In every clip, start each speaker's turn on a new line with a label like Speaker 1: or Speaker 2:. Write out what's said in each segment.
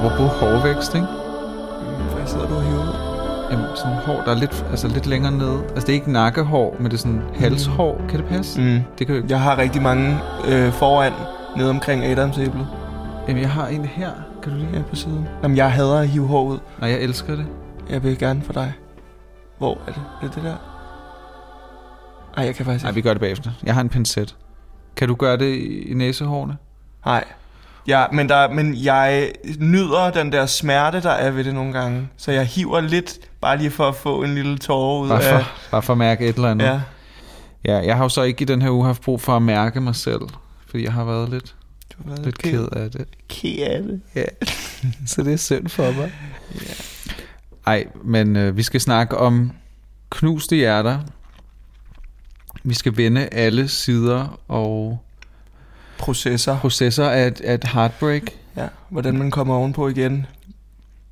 Speaker 1: Apropos hårvækst, ikke?
Speaker 2: Hvad sidder du og hiver?
Speaker 1: Jamen, sådan hår, der er lidt, altså lidt længere nede. Altså, det er ikke nakkehår, men det er sådan halshår. Kan det passe?
Speaker 2: Mm.
Speaker 1: Det kan jo.
Speaker 2: Jeg har rigtig mange øh, foran nede omkring Adamsæblet.
Speaker 1: Jamen, jeg har en her. Kan du lige?
Speaker 2: Ja, på siden. Jamen, jeg hader at hive hår ud.
Speaker 1: Nej, jeg elsker det.
Speaker 2: Jeg vil gerne for dig. Hvor er det? Er det det der? Ej, jeg kan faktisk
Speaker 1: Nej,
Speaker 2: ikke.
Speaker 1: vi gør det bagefter. Jeg har en pincet. Kan du gøre det i i næsehårene?
Speaker 2: Nej. Ja, men, der, men jeg nyder den der smerte, der er ved det nogle gange. Så jeg hiver lidt, bare lige for at få en lille tårer ud
Speaker 1: Bare
Speaker 2: af...
Speaker 1: for, bare for at mærke et eller andet.
Speaker 2: Ja,
Speaker 1: ja. Jeg har jo så ikke i den her uge haft brug for at mærke mig selv. Fordi jeg har været lidt,
Speaker 2: du har været
Speaker 1: lidt ked af det.
Speaker 2: ked af det.
Speaker 1: Ja, så det er synd for mig. Ej, men øh, vi skal snakke om knuste hjerter. Vi skal vende alle sider og
Speaker 2: Processer.
Speaker 1: processer af et, af et heartbreak.
Speaker 2: Ja, hvordan man kommer ovenpå igen.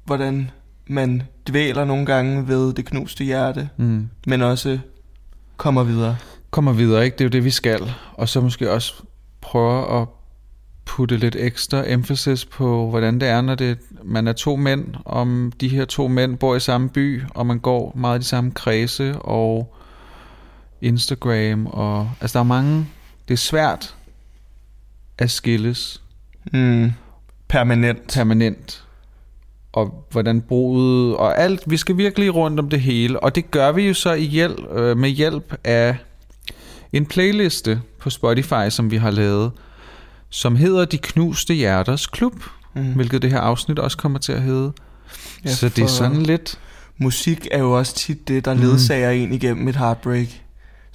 Speaker 2: Hvordan man dvæler nogle gange ved det knuste hjerte,
Speaker 1: Mm.
Speaker 2: men også kommer videre.
Speaker 1: Kommer videre, ikke? Det er jo det, vi skal. Og så måske også prøve at putte lidt ekstra emphasis på, hvordan det er, når det, man er to mænd, om de her to mænd bor i samme by, og man går meget i de samme kredse, og Instagram, og altså der er mange, det er svært at skilles
Speaker 2: Mm. Permanent.
Speaker 1: permanent, og hvordan bruget, og alt, vi skal virkelig rundt om det hele, og det gør vi jo så i hjælp, øh, med hjælp af en playliste på Spotify, som vi har lavet, som hedder De Knuste Hjerters Klub,
Speaker 2: Mm.
Speaker 1: hvilket det her afsnit også kommer til at hedde.
Speaker 2: Ja,
Speaker 1: så det er sådan lidt...
Speaker 2: Musik er jo også tit det, der
Speaker 1: Mm.
Speaker 2: ledsager en igennem et heartbreak.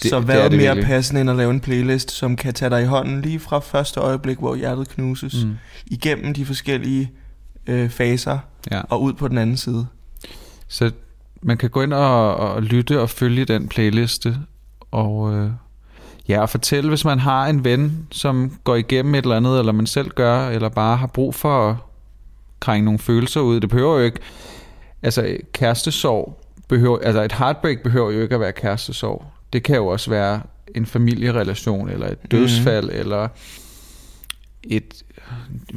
Speaker 1: Det-
Speaker 2: så
Speaker 1: det
Speaker 2: hvad
Speaker 1: er
Speaker 2: er
Speaker 1: det
Speaker 2: mere
Speaker 1: virkelig.
Speaker 2: passende end at lave en playlist, som kan tage dig i hånden lige fra første øjeblik, hvor hjertet knuses. Mm, igennem de forskellige øh, faser
Speaker 1: ja.
Speaker 2: og ud på den anden side.
Speaker 1: Så man kan gå ind og, og lytte og følge den playliste, og øh, ja, og fortælle, hvis man har en ven, som går igennem et eller andet, eller man selv gør, eller bare har brug for at krænge nogle følelser ud. Det behøver jo ikke, altså kærestesorg, behøver, altså et heartbreak behøver jo ikke at være kærestesorg. Det kan jo også være en familierelation, eller et dødsfald, mm. eller et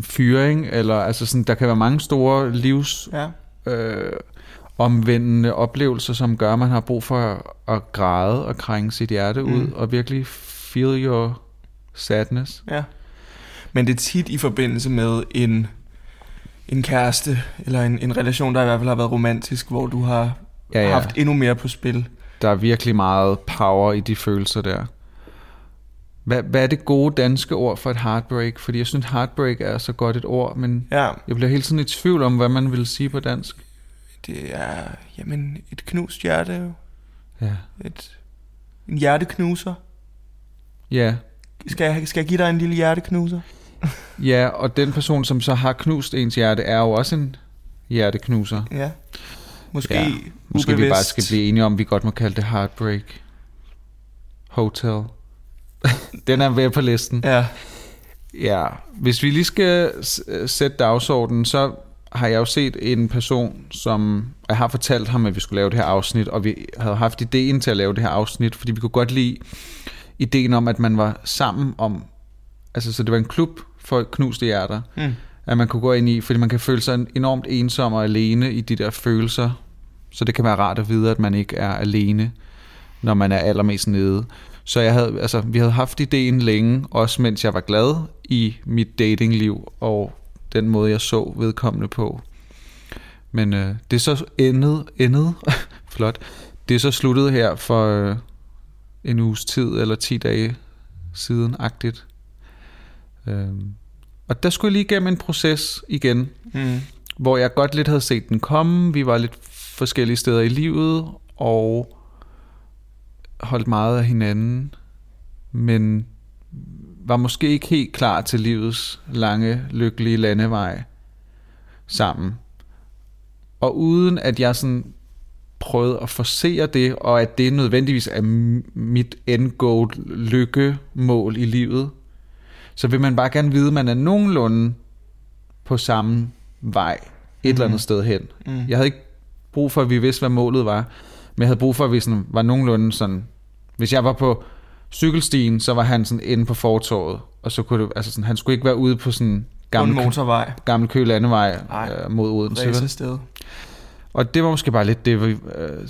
Speaker 1: fyring, eller altså sådan, der kan være mange store livs
Speaker 2: Ja.
Speaker 1: øh, omvendende oplevelser, som gør, at man har brug for at, græde og krænge sit hjerte ud,
Speaker 2: Mm.
Speaker 1: og virkelig feel your sadness.
Speaker 2: Ja. Men det er tit i forbindelse med en, en kæreste, eller en, en relation, der i hvert fald har været romantisk, hvor du har
Speaker 1: ja.
Speaker 2: ja. haft endnu mere på spil.
Speaker 1: Der er virkelig meget power i de følelser der. Hvad, hvad er det gode danske ord for et heartbreak? Fordi jeg synes, heartbreak er så godt et ord, men
Speaker 2: Ja,
Speaker 1: jeg bliver hele tiden i tvivl om, hvad man vil sige på dansk.
Speaker 2: det er jamen, et knust hjerte, jo.
Speaker 1: Ja,
Speaker 2: Et, en hjerteknuser.
Speaker 1: ja.
Speaker 2: Skal jeg, skal jeg give dig en lille hjerteknuser?
Speaker 1: ja og den person, som så har knust ens hjerte, er jo også en hjerteknuser.
Speaker 2: Ja. Måske,
Speaker 1: Ja. Måske
Speaker 2: ubevidst.
Speaker 1: vi bare skal blive enige om, at vi godt må kalde det Heartbreak Hotel. Den er ved på listen.
Speaker 2: Ja,
Speaker 1: Ja, hvis vi lige skal s- sætte dagsordenen, så har jeg jo set en person, som jeg har fortalt ham, at vi skulle lave det her afsnit, og vi havde haft ideen til at lave det her afsnit, fordi vi kunne godt lide ideen om, at man var sammen om, altså så det var en klub for knuste hjerter,
Speaker 2: mm
Speaker 1: at man kunne gå ind i, fordi man kan føle sig enormt ensom og alene i de der følelser. Så det kan være rart at vide, at man ikke er alene, når man er allermest nede. Så jeg havde, altså, vi havde haft ideen længe, også mens jeg var glad i mit datingliv, og den måde, jeg så vedkommende på. Men øh, det er så endet, endet, flot, det er så sluttet her for øh, en uges tid, eller 10 dage siden-agtigt. Øh, og der skulle jeg lige igennem en proces igen,
Speaker 2: Mm.
Speaker 1: hvor jeg godt lidt havde set den komme. Vi var lidt forskellige steder i livet, og holdt meget af hinanden, men var måske ikke helt klar til livets lange, lykkelige landevej sammen. Og uden at jeg sådan prøvede at forsere det, og at det nødvendigvis er mit end goal lykkemål i livet, så vil man bare gerne vide, at man er nogenlunde på samme vej et eller andet sted hen.
Speaker 2: Mm.
Speaker 1: Jeg havde ikke brug for, at vi vidste, hvad målet var, men jeg havde brug for, at vi sådan, var nogenlunde sådan... Hvis jeg var på cykelstien, så var han sådan inde på fortorvet, og så kunne det, altså sådan, han skulle ikke være ude på sådan
Speaker 2: På
Speaker 1: gammel,
Speaker 2: motorvej.
Speaker 1: gammel kø landevej
Speaker 2: Ej,
Speaker 1: øh, mod Odense. vel?
Speaker 2: Sted.
Speaker 1: Og det var måske bare lidt det vi, øh,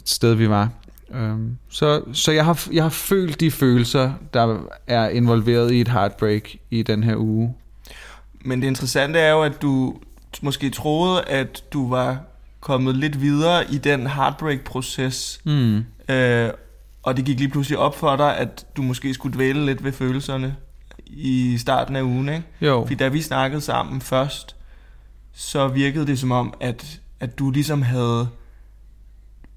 Speaker 1: sted, vi var. Øhm, så så jeg, har, jeg har følt de følelser, der er involveret i et heartbreak i den her uge.
Speaker 2: Men det interessante er jo, at du måske troede, at du var kommet lidt videre i den heartbreak-proces.
Speaker 1: Mm.
Speaker 2: Øh, og det gik lige pludselig op for dig, at du måske skulle dvæle lidt ved følelserne i starten af ugen, ikke?
Speaker 1: Jo,
Speaker 2: Fordi da vi snakkede sammen først, så virkede det som om, at, at du ligesom havde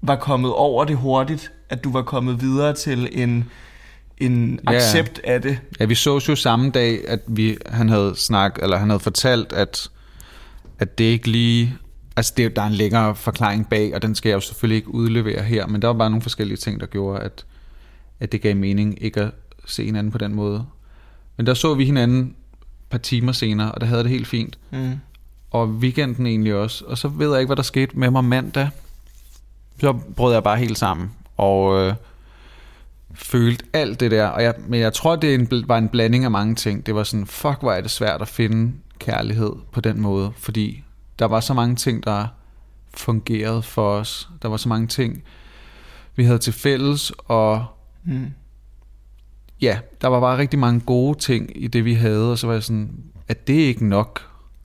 Speaker 2: var kommet over det hurtigt, at du var kommet videre til en, en
Speaker 1: Ja.
Speaker 2: accept af det.
Speaker 1: ja, vi så jo samme dag, at vi, han havde snak, eller han havde fortalt, at, at det ikke lige... Altså, det, der er en længere forklaring bag, og den skal jeg jo selvfølgelig ikke udlevere her, men der var bare nogle forskellige ting, der gjorde, at, at det gav mening ikke at se hinanden på den måde. Men der så vi hinanden et par timer senere, og der havde det helt fint.
Speaker 2: Mm.
Speaker 1: og weekenden egentlig også. Og så ved jeg ikke, hvad der skete med mig mandag. Så brød jeg bare helt sammen, og øh, følte alt det der. Og jeg, men jeg tror, det er en, var en blanding af mange ting. Det var sådan, fuck, hvor er det svært at finde kærlighed på den måde, fordi der var så mange ting, der fungerede for os. Der var så mange ting, vi havde til fælles, og
Speaker 2: Mm.
Speaker 1: ja, der var bare rigtig mange gode ting i det, vi havde, og så var jeg sådan, at det ikke nok.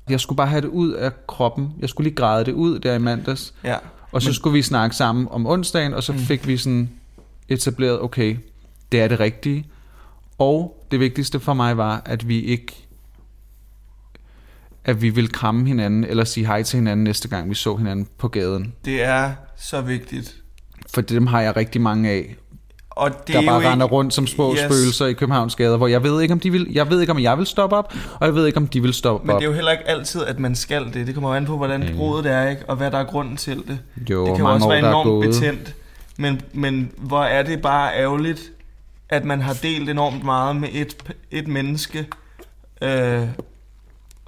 Speaker 1: Jeg skulle bare have det ud af kroppen. Jeg skulle lige græde det ud der i mandags.
Speaker 2: Ja.
Speaker 1: Og så
Speaker 2: Men-
Speaker 1: skulle vi snakke sammen om onsdagen, og så
Speaker 2: Mm.
Speaker 1: fik vi sådan etableret, okay, det er det rigtige. Og det vigtigste for mig var, at vi ikke at vi ville kramme hinanden, eller sige hej til hinanden næste gang, vi så hinanden på gaden.
Speaker 2: Det er så vigtigt.
Speaker 1: For dem har jeg rigtig mange af,
Speaker 2: Og det
Speaker 1: der
Speaker 2: er
Speaker 1: bare render
Speaker 2: ikke,
Speaker 1: rundt som små
Speaker 2: Yes.
Speaker 1: spøgelser i Københavns gader, hvor jeg ved ikke, om de vil, jeg ved ikke, om jeg vil stoppe op, og jeg ved ikke, om de vil stoppe
Speaker 2: Men
Speaker 1: op.
Speaker 2: det er jo heller ikke altid, at man skal det. Det kommer jo an på, hvordan
Speaker 1: Mm.
Speaker 2: rodet er, ikke? og hvad der er grunden til det.
Speaker 1: jo,
Speaker 2: det kan jo også
Speaker 1: år,
Speaker 2: være enormt betændt. Men, men hvor er det bare ærgerligt, at man har delt enormt meget med et, et menneske. Øh,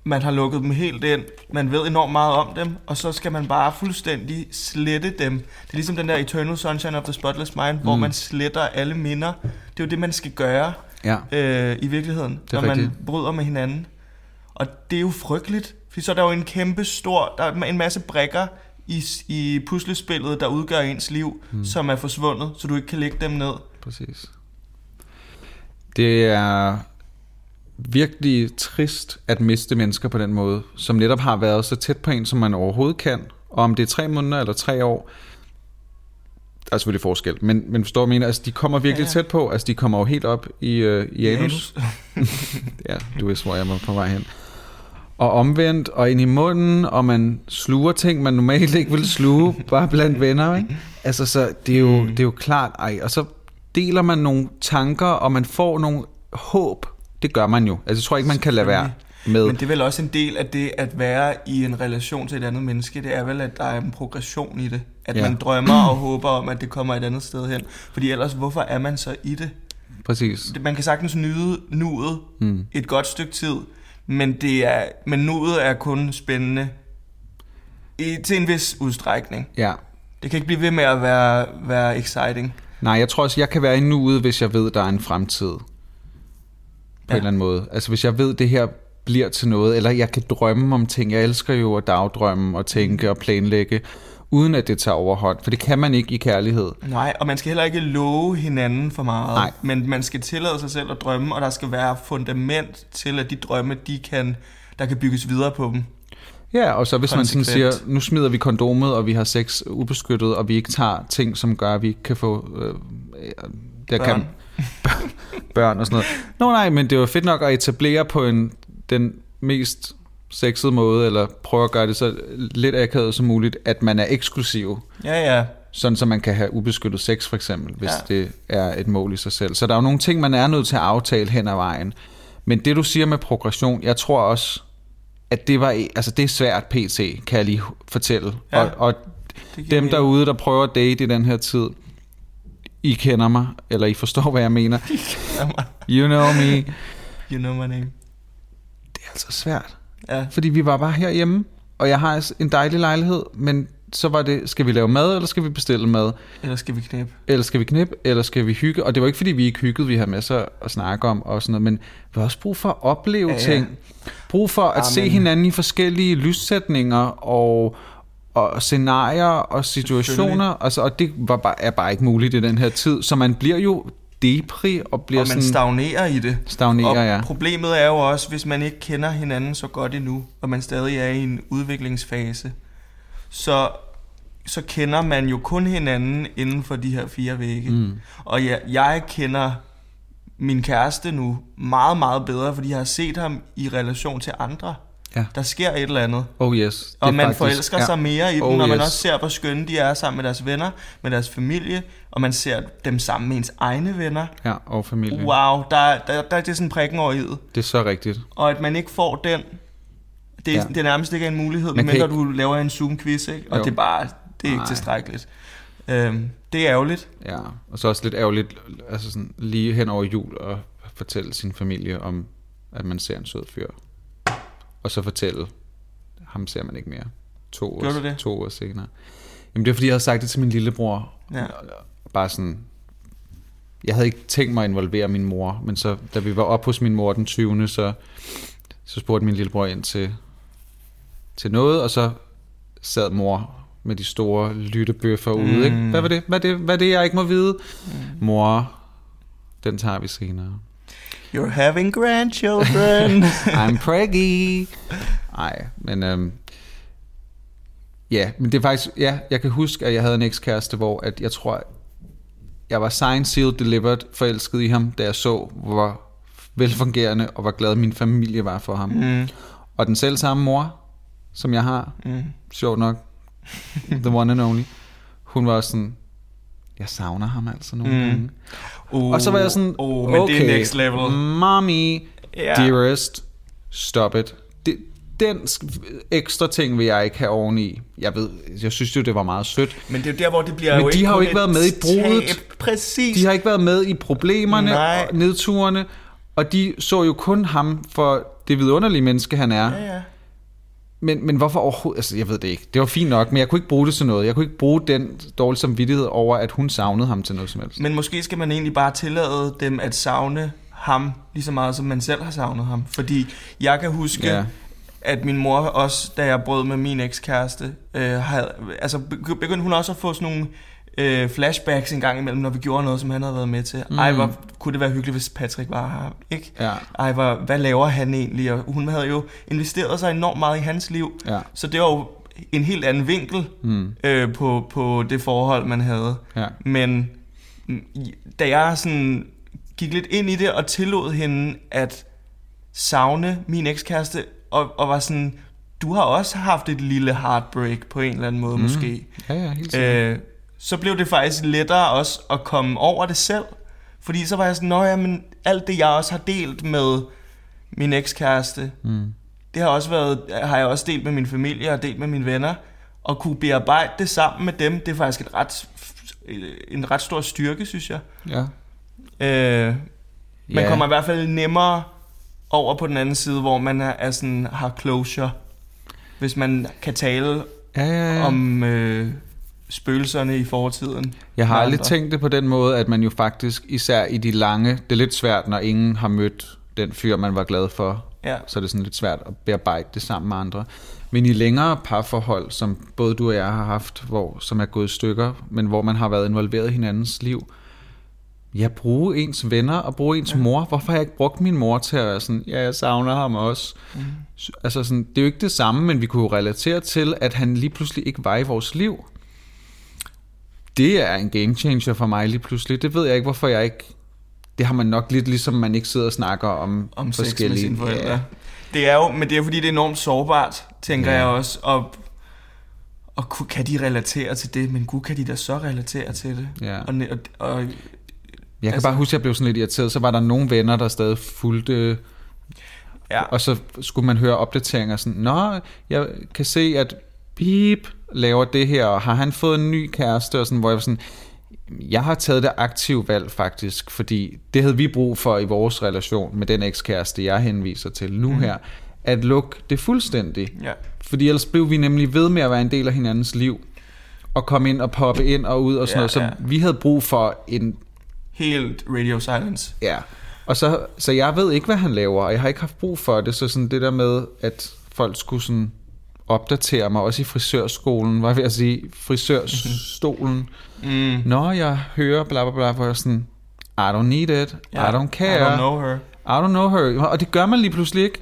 Speaker 2: man har lukket dem helt ind. Man ved enormt meget om dem, og så skal man bare fuldstændig slette dem. Det er ligesom den der Eternal Sunshine of the Spotless Mind, mm. hvor man sletter alle minder. Det er jo det, man skal gøre
Speaker 1: Ja,
Speaker 2: øh, i virkeligheden, når man
Speaker 1: rigtigt.
Speaker 2: bryder med hinanden. Og det er jo frygteligt, for så er der jo en kæmpe stor, der er en masse brikker i, i puslespillet, der udgør ens liv, mm. som er forsvundet, så du ikke kan lægge dem ned.
Speaker 1: præcis. Det er virkelig trist at miste mennesker på den måde, som netop har været så tæt på en, som man overhovedet kan. Og om det er tre måneder eller tre år, der er selvfølgelig forskel. Men, men forstår du, mener? Altså, de kommer virkelig
Speaker 2: Ja,
Speaker 1: ja, tæt på. Altså, de kommer jo helt op i, øh, i anus. Ja, du ved, hvor jeg var på vej hen. Og omvendt, og ind i munden, og man sluger ting, man normalt ikke vil sluge, bare blandt venner, ikke? Altså, så det er jo,
Speaker 2: Mm.
Speaker 1: det er jo klart, ej, og så deler man nogle tanker, og man får nogle håb. Det gør man jo. Altså, jeg tror ikke, man kan lade være med.
Speaker 2: Men det er vel også en del af det at være i en relation til et andet menneske. Det er vel, at der er en progression i det. At ja. Man drømmer og håber om, at det kommer et andet sted hen. Fordi ellers, hvorfor er man så i det?
Speaker 1: Præcis.
Speaker 2: Man kan sagtens nyde nuet
Speaker 1: Mm.
Speaker 2: et godt stykke tid, men, det er, men nuet er kun spændende i, til en vis udstrækning.
Speaker 1: Ja.
Speaker 2: Det kan ikke blive ved med at være, være exciting.
Speaker 1: Nej, jeg tror også, jeg kan være i nuet, hvis jeg ved, der er en fremtid. På ja. En eller anden måde. Altså, hvis jeg ved, det her bliver til noget, eller jeg kan drømme om ting. Jeg elsker jo at dagdrømme og tænke og planlægge, uden at det tager overhånd. For det kan man ikke i kærlighed.
Speaker 2: Nej, og man skal heller ikke love hinanden for meget.
Speaker 1: Nej.
Speaker 2: Men man skal tillade sig selv at drømme, og der skal være fundament til, at de drømme, de kan, der kan bygges videre på dem.
Speaker 1: Ja, og så hvis man sådan siger,
Speaker 2: Konsekvent.
Speaker 1: nu smider vi kondomet, og vi har sex ubeskyttet, og vi ikke tager ting, som gør, at vi ikke kan få... Øh, der
Speaker 2: Børn.
Speaker 1: kan børn og sådan noget. Nå nej, men det jo fedt nok at etablere på en, den mest sexede måde, eller prøve at gøre det så lidt akavet som muligt, at man er eksklusiv.
Speaker 2: Ja, ja.
Speaker 1: Sådan, så man kan have ubeskyttet sex, for eksempel, hvis
Speaker 2: Ja.
Speaker 1: det er et mål i sig selv. Så der er jo nogle ting, man er nødt til at aftale hen ad vejen. Men det, du siger med progression, jeg tror også, at det var, altså det er svært pt, kan jeg lige fortælle.
Speaker 2: Ja.
Speaker 1: Og, og dem
Speaker 2: mening.
Speaker 1: derude, der prøver at date i den her tid, I kender mig, eller I forstår, hvad jeg mener. You know me.
Speaker 2: You know my name.
Speaker 1: Det er altså svært.
Speaker 2: Ja.
Speaker 1: Fordi vi var bare herhjemme, og jeg har en dejlig lejlighed, men så var det, skal vi lave mad, eller skal vi bestille mad?
Speaker 2: Eller skal vi knæppe?
Speaker 1: Eller skal vi knippe, eller skal vi hygge? Og det var ikke, fordi vi ikke hyggede, vi har masser at snakke om og sådan noget, men vi har også brug for at opleve
Speaker 2: ja,
Speaker 1: ja. ting. Brug for at
Speaker 2: Amen.
Speaker 1: se hinanden i forskellige lyssætninger og, og scenarier og situationer. Altså, og det var bare, er bare ikke muligt i den her tid. Så man bliver jo depri og bliver
Speaker 2: og man
Speaker 1: sådan...
Speaker 2: stagnerer i det.
Speaker 1: Stagnerer,
Speaker 2: og
Speaker 1: ja.
Speaker 2: problemet er jo også, hvis man ikke kender hinanden så godt endnu, og man stadig er i en udviklingsfase, så, så kender man jo kun hinanden inden for de her fire vægge.
Speaker 1: Mm.
Speaker 2: Og jeg, jeg kender min kæreste nu meget, meget bedre, fordi jeg har set ham i relation til andre.
Speaker 1: Ja.
Speaker 2: Der sker et eller andet.
Speaker 1: Oh yes. Det
Speaker 2: Og
Speaker 1: er
Speaker 2: man
Speaker 1: faktisk-
Speaker 2: forelsker
Speaker 1: ja.
Speaker 2: sig mere i dem,
Speaker 1: Oh,
Speaker 2: når man
Speaker 1: yes.
Speaker 2: også ser, hvor skønne de er sammen med deres venner, med deres familie, og man ser dem sammen med ens egne venner.
Speaker 1: Ja, og familie.
Speaker 2: Wow, der, der, der er det sådan prikken over i det.
Speaker 1: Det er så rigtigt.
Speaker 2: Og at man ikke får den, det,
Speaker 1: Ja.
Speaker 2: ja. det er nærmest ikke en mulighed, medmindre
Speaker 1: ikke-
Speaker 2: du laver en Zoom-quiz, ikke? Og
Speaker 1: Jo.
Speaker 2: det er bare, det er ikke
Speaker 1: Nej.
Speaker 2: tilstrækkeligt. Øhm, det er ærgerligt.
Speaker 1: Ja, og så også lidt ærgerligt, altså sådan lige hen over jul og fortælle sin familie om, at man ser en sød fyr. Og så fortælle, ham ser man ikke mere. To år,
Speaker 2: Gjorde du det?
Speaker 1: To år senere. Jamen det er fordi, jeg havde sagt det til min lillebror.
Speaker 2: Ja.
Speaker 1: Bare sådan, jeg havde ikke tænkt mig at involvere min mor, men så da vi var op hos min mor den 20. så, så spurgte min lillebror ind til, til noget, og så sad mor med de store lyttebøffer mm. ude. Ikke? Hvad var det? Hvad er det, hvad er det, jeg ikke må vide? Mm. Mor, den tager vi senere.
Speaker 2: You're having grandchildren.
Speaker 1: I'm preggy. Nej, men øhm, ja, men det er faktisk, ja, jeg kan huske, at jeg havde en ekskæreste, hvor at jeg tror, jeg var signed, sealed, delivered, forelsket i ham, da jeg så, hvor velfungerende og hvor glad min familie var for ham.
Speaker 2: mm,
Speaker 1: Og den selv samme mor, som jeg har,
Speaker 2: mm.
Speaker 1: sjovt nok, the one and only, hun var sådan, jeg savner ham altså nogle
Speaker 2: Mm.
Speaker 1: gange.
Speaker 2: Uh,
Speaker 1: Og så var jeg sådan,
Speaker 2: uh, men
Speaker 1: okay,
Speaker 2: det er next level.
Speaker 1: mommy,
Speaker 2: Ja.
Speaker 1: dearest, stop it. Det, den ekstra ting vil jeg ikke have oveni. Jeg ved, jeg synes jo, det var meget sødt.
Speaker 2: Men det er jo der, hvor det bliver
Speaker 1: Men
Speaker 2: jo
Speaker 1: de
Speaker 2: ikke
Speaker 1: har jo ikke
Speaker 2: et
Speaker 1: været med i bruddet.
Speaker 2: tab. Præcis.
Speaker 1: De har ikke været med i problemerne
Speaker 2: Nej.
Speaker 1: og nedturene, og de så jo kun ham for det vidunderlige menneske, han er.
Speaker 2: Ja, ja.
Speaker 1: Men, men hvorfor overhovedet? Altså, jeg ved det ikke. Det var fint nok, men jeg kunne ikke bruge det til noget. Jeg kunne ikke bruge den dårlige samvittighed over, at hun savnede ham til noget som helst.
Speaker 2: Men måske skal man egentlig bare tillade dem at savne ham lige så meget, som man selv har savnet ham. Fordi jeg kan huske,
Speaker 1: Ja.
Speaker 2: at min mor også, da jeg brød med min ekskæreste, øh, havde, altså begy- begyndte hun også at få sådan nogle øh, flashbacks en gang imellem, når vi gjorde noget, som han havde været med til. Mm. Ej, hvor kunne det være hyggeligt, hvis Patrick var her, ikke?
Speaker 1: Ja,
Speaker 2: Ej, hvor, hvad laver han egentlig? Og hun havde jo investeret sig enormt meget i hans liv,
Speaker 1: ja.
Speaker 2: så det var jo en helt anden vinkel
Speaker 1: Mm,
Speaker 2: øh, på, på det forhold, man havde.
Speaker 1: ja.
Speaker 2: Men mm, da jeg sådan gik lidt ind i det og tillod hende at savne min ekskæreste, og, og var sådan, du har også haft et lille heartbreak på en eller anden måde mm. måske.
Speaker 1: Ja, ja, helt sikkert.
Speaker 2: Øh, så blev det faktisk lettere også at komme over det selv. Fordi så var jeg sådan, ja, men alt det jeg også har delt med min ekskæreste,
Speaker 1: Mm.
Speaker 2: det har også været, har jeg også delt med min familie og delt med mine venner. Og kunne bearbejde det sammen med dem, det er faktisk et ret, en ret stor styrke, synes jeg.
Speaker 1: Ja.
Speaker 2: Øh, man
Speaker 1: Ja.
Speaker 2: kommer i hvert fald nemmere over på den anden side, hvor man er, er sådan, har closure. Hvis man kan tale
Speaker 1: Ja, ja, ja.
Speaker 2: om øh, spøgelserne i fortiden.
Speaker 1: Jeg har aldrig
Speaker 2: andre.
Speaker 1: tænkt det på den måde, at man jo faktisk, især i de lange, det er lidt svært, når ingen har mødt den fyr, man var glad for,
Speaker 2: Ja.
Speaker 1: så er det sådan lidt svært at bearbejde det sammen med andre. Men i længere parforhold, som både du og jeg har haft, hvor, som er gået i stykker, men hvor man har været involveret i hinandens liv, ja, bruge ens venner og bruge ens ja. mor. Hvorfor har jeg ikke brugt min mor til at være sådan, ja, jeg savner ham også. Mm. Altså sådan, det er jo ikke det samme, men vi kunne relatere til, at han lige pludselig ikke var i vores liv. Det er en game changer for mig lige pludselig. Det ved jeg ikke, hvorfor jeg ikke... Det har man nok lidt ligesom, man ikke sidder og snakker om,
Speaker 2: Om sex med
Speaker 1: forskellige...
Speaker 2: sine forældre.
Speaker 1: Ja.
Speaker 2: Det er jo, men det er fordi, det er enormt sårbart, tænker
Speaker 1: Ja.
Speaker 2: jeg også. Og, og kan de relatere til det? Men gud, kan de da så relatere til det?
Speaker 1: Ja.
Speaker 2: Og, og, og
Speaker 1: Jeg kan
Speaker 2: Altså-
Speaker 1: bare huske, at jeg blev sådan lidt irriteret. Så var der nogle venner, der stadig fulgte...
Speaker 2: ja,
Speaker 1: Og så skulle man høre opdateringer sådan, Nå, jeg kan se, at Beep laver det her, og har han fået en ny kæreste? Og sådan, hvor jeg var sådan, jeg har taget det aktive valg faktisk, fordi det havde vi brug for i vores relation med den ekskæreste, jeg henviser til nu mm. her, at lukke det fuldstændig.
Speaker 2: ja.
Speaker 1: Fordi ellers blev vi nemlig ved med at være en del af hinandens liv. at komme ind og poppe ind og ud og sådan
Speaker 2: Ja,
Speaker 1: noget. Så
Speaker 2: ja.
Speaker 1: vi havde brug for en...
Speaker 2: Helt radio silence.
Speaker 1: Ja. Og så, så jeg ved ikke, hvad han laver, og jeg har ikke haft brug for det. Så sådan det der med, at folk skulle sådan opdatere mig, også i frisørskolen, var jeg ved at sige, frisørstolen.
Speaker 2: Mm.
Speaker 1: Nå, jeg hører bla bla bla, hvor jeg sådan, I don't need it, I don't care.
Speaker 2: I don't know her.
Speaker 1: I don't know her. Og det gør man lige pludselig ikke.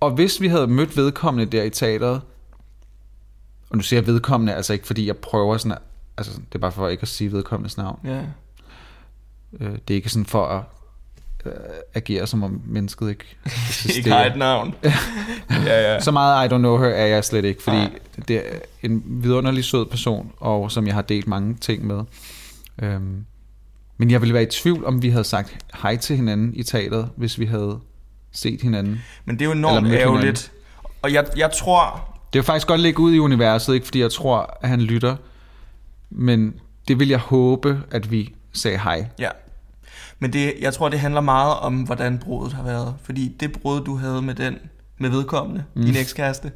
Speaker 1: Og hvis vi havde mødt vedkommende der i teateret, og nu siger jeg vedkommende, altså ikke fordi jeg prøver sådan, altså det er bare for ikke at sige vedkommendes navn.
Speaker 2: Ja.
Speaker 1: Øh, Det er ikke sådan for at øh, agere, som om mennesket ikke
Speaker 2: Ikke har et navn. ja, ja.
Speaker 1: Så meget I don't know her er jeg slet ikke, fordi
Speaker 2: Nej.
Speaker 1: det er en vidunderlig sød person, og som jeg har delt mange ting med. Øhm, men jeg ville være i tvivl, om vi havde sagt hej til hinanden i teateret, hvis vi havde set hinanden.
Speaker 2: Men det er jo enormt ærgerligt. Og jeg, jeg tror,
Speaker 1: Det vil faktisk godt ligge ud i universet, ikke fordi jeg tror, at han lytter, men det vil jeg håbe, at vi sagde hej.
Speaker 2: Ja. Men det, jeg tror, det handler meget om, hvordan brudet har været. Fordi det brud, du havde med den, med vedkommende, mm. din ekskæreste,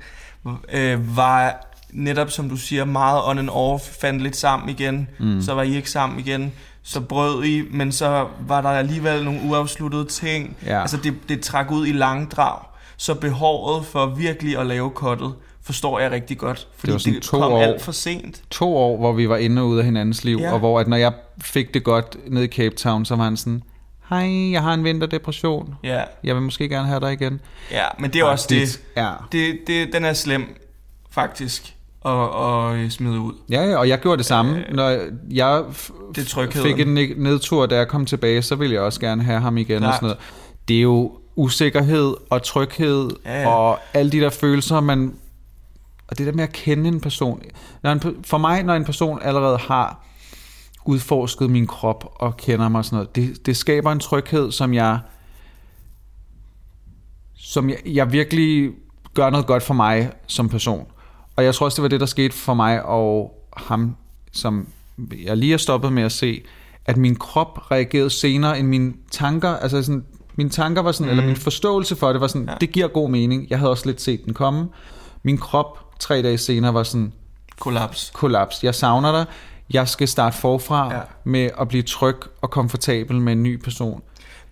Speaker 2: øh, var netop, som du siger, meget on and off, fandt lidt sammen igen, mm. så var I ikke sammen igen, så brød I, men så var der alligevel nogle uafsluttede ting.
Speaker 1: Ja.
Speaker 2: Altså, det, det trak ud i langdrag. Så behovet for virkelig at lave kottet, forstår jeg rigtig godt. Fordi
Speaker 1: Det var
Speaker 2: det, kom
Speaker 1: år.
Speaker 2: alt for sent.
Speaker 1: To år, hvor vi var inde og ude af hinandens liv,
Speaker 2: Ja.
Speaker 1: og hvor at når jeg fik det godt ned i Cape Town, så var han sådan, hej, jeg har en vinterdepression,
Speaker 2: Ja,
Speaker 1: jeg vil måske gerne have dig igen.
Speaker 2: ja men det er også det.
Speaker 1: Ja.
Speaker 2: det, det, den er slem, faktisk, at, at smide ud.
Speaker 1: Ja, ja, og jeg gjorde det samme.
Speaker 2: Øh,
Speaker 1: Når jeg
Speaker 2: det
Speaker 1: fik en ned- nedtur, da jeg kom tilbage, så ville jeg også gerne have ham igen og
Speaker 2: Klart.
Speaker 1: sådan noget. Det er jo usikkerhed og tryghed
Speaker 2: Ja, ja.
Speaker 1: og alle de der følelser, man... Og det der med at kende en person. Når en, for mig, når en person allerede har udforsket min krop og kender mig og sådan noget, det, det skaber en tryghed, som jeg som jeg, jeg virkelig gør noget godt for mig som person. Og jeg tror også, det var det, der skete for mig og ham, som jeg lige har stoppet med at se, at min krop reagerede senere end mine tanker. Altså sådan, mine tanker var sådan, mm. eller min forståelse for det var sådan,
Speaker 2: ja.
Speaker 1: det giver god mening. Jeg havde også lidt set den komme. Min krop tre dage senere var sådan,
Speaker 2: Kollaps.
Speaker 1: kollaps. Jeg savner dig. Jeg skal starte forfra
Speaker 2: Ja.
Speaker 1: med at blive tryg og komfortabel med en ny person.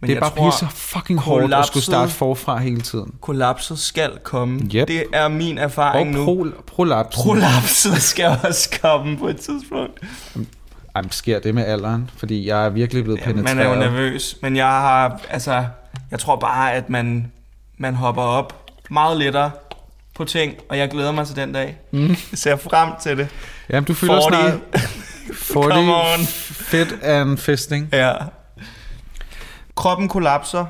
Speaker 2: Men
Speaker 1: det er bare
Speaker 2: tror,
Speaker 1: pisse fucking hårdt at skulle starte forfra hele tiden.
Speaker 2: Kollapset skal komme.
Speaker 1: Yep.
Speaker 2: Det er min erfaring
Speaker 1: Og
Speaker 2: nu.
Speaker 1: pro, prolaps.
Speaker 2: Prolapset skal også komme på et tidspunkt.
Speaker 1: Ej, men sker det med alderen? Fordi jeg er virkelig blevet
Speaker 2: Ja,
Speaker 1: penetreret.
Speaker 2: man er jo nervøs, men jeg har, altså, jeg tror bare, at man, man hopper op meget lettere på ting, og jeg glæder mig til den dag. Mm. Jeg ser frem til det.
Speaker 1: Jamen, du fylder
Speaker 2: 40.
Speaker 1: snart 40
Speaker 2: Come on.
Speaker 1: fit and fisting.
Speaker 2: Ja. Kroppen kollapser,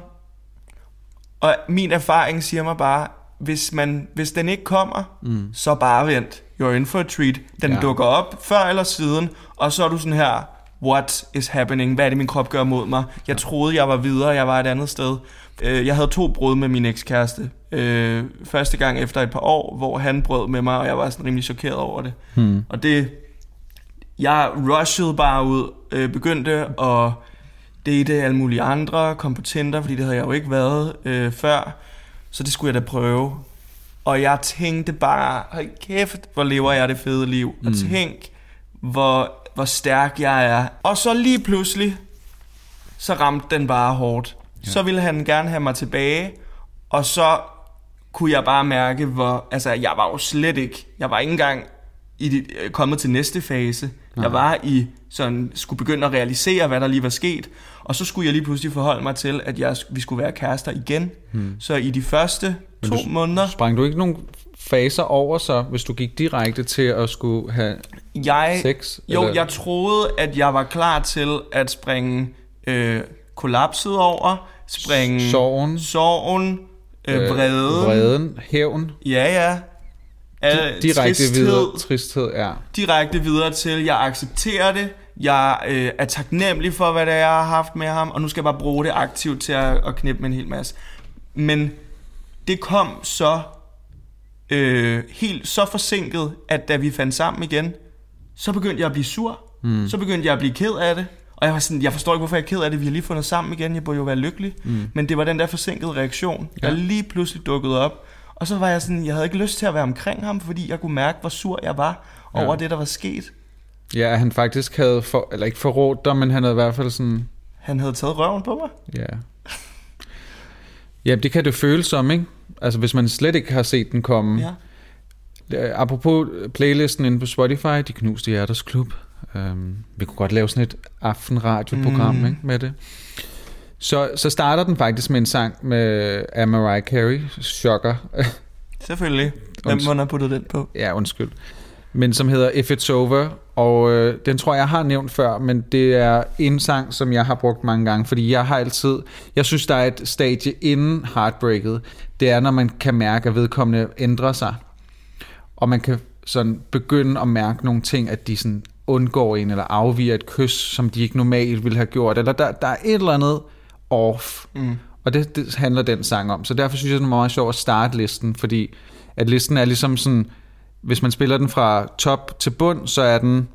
Speaker 2: og min erfaring siger mig bare, hvis, man, hvis den ikke kommer, mm. så bare vent. You're in for a treat. Den. Ja. dukker op før eller siden, og så er du sådan her, what is happening? Hvad er det, min krop gør mod mig? Jeg troede, jeg var videre, jeg var et andet sted. Øh, Jeg havde to brud med min ekskæreste. Øh, Første gang efter et par år, hvor han brød med mig, og jeg var sådan rimelig chokeret over det.
Speaker 1: Hmm.
Speaker 2: Og det, jeg rushede bare ud, øh, begyndte at date alle mulige andre, kom på Tinder, fordi det havde jeg jo ikke været øh, før. Så det skulle jeg da prøve. Og jeg tænkte bare, hold kæft, hvor lever jeg det fede liv. Og tænk, hvor, hvor stærk jeg er. Og så lige pludselig, så ramte den bare hårdt. Ja. Så ville han gerne have mig tilbage, og så kunne jeg bare mærke, hvor... Altså, jeg var jo slet ikke... Jeg var ikke engang i de, øh, kommet til næste fase. Nej. Jeg var i sådan... Skulle begynde at realisere, hvad der lige var sket. Og så skulle jeg lige pludselig forholde mig til, at jeg, vi skulle være kærester igen. Hmm. Så i de første
Speaker 1: Men
Speaker 2: to
Speaker 1: du-
Speaker 2: måneder...
Speaker 1: Sprang du ikke nogen faser over så, hvis du gik direkte til at skulle have
Speaker 2: Jeg,
Speaker 1: sex?
Speaker 2: jo,
Speaker 1: eller?
Speaker 2: jeg troede, at jeg var klar til at springe øh, kollapset over, springe
Speaker 1: Sorgen.
Speaker 2: sorgen øh, vreden,
Speaker 1: Vreden, hævn,
Speaker 2: ja ja, Al,
Speaker 1: direkte
Speaker 2: tristhed,
Speaker 1: videre, tristhed, ja.
Speaker 2: direkte videre til, jeg accepterer det, jeg øh, er taknemmelig for, hvad det er, jeg har haft med ham, og nu skal jeg bare bruge det aktivt til at, at knippe med en hel masse. Men det kom så øh, helt så forsinket, at da vi fandt sammen igen, så begyndte jeg at blive sur. Mm. Så begyndte jeg at blive ked af det. Og jeg var sådan, jeg forstår ikke, hvorfor jeg er ked af det. Vi har lige fundet sammen igen. Jeg burde jo være lykkelig. Mm. Men det var den der forsinkede reaktion, der
Speaker 1: Ja.
Speaker 2: lige pludselig dukkede op. Og så var jeg sådan, jeg havde ikke lyst til at være omkring ham, fordi jeg kunne mærke, hvor sur jeg var. over
Speaker 1: Ja.
Speaker 2: det, der var sket.
Speaker 1: Ja, han faktisk havde, for, eller ikke forrådt dig, men han havde i hvert fald sådan,
Speaker 2: Han havde taget røven på mig.
Speaker 1: ja. Ja, det kan det føles som, ikke? Altså, hvis man slet ikke har set den komme.
Speaker 2: Ja.
Speaker 1: Apropos playlisten inde på Spotify, De Knuste Hjerters Klub. Um, vi kunne godt lave sådan et aftenradioprogram
Speaker 2: Mm.
Speaker 1: ikke, med det. Så, så starter den faktisk med en sang med af Mariah Carey, Shocker.
Speaker 2: Selvfølgelig. Hvem må have puttet den på?
Speaker 1: ja, undskyld. Men som hedder If It's Over, og øh, den tror jeg, har nævnt før, men det er en sang, som jeg har brugt mange gange, fordi jeg har altid, jeg synes, der er et stadie inden heartbreaket, det er, når man kan mærke, at vedkommende ændrer sig, og man kan sådan begynde at mærke nogle ting, at de sådan undgår en, eller afviger et kys, som de ikke normalt ville have gjort, eller der, der er et eller andet off,
Speaker 2: Mm.
Speaker 1: og det, det handler den sang om. Så derfor synes jeg, det er meget sjovt at starte listen, fordi at listen er ligesom sådan, hvis man spiller den fra top til bund, så er den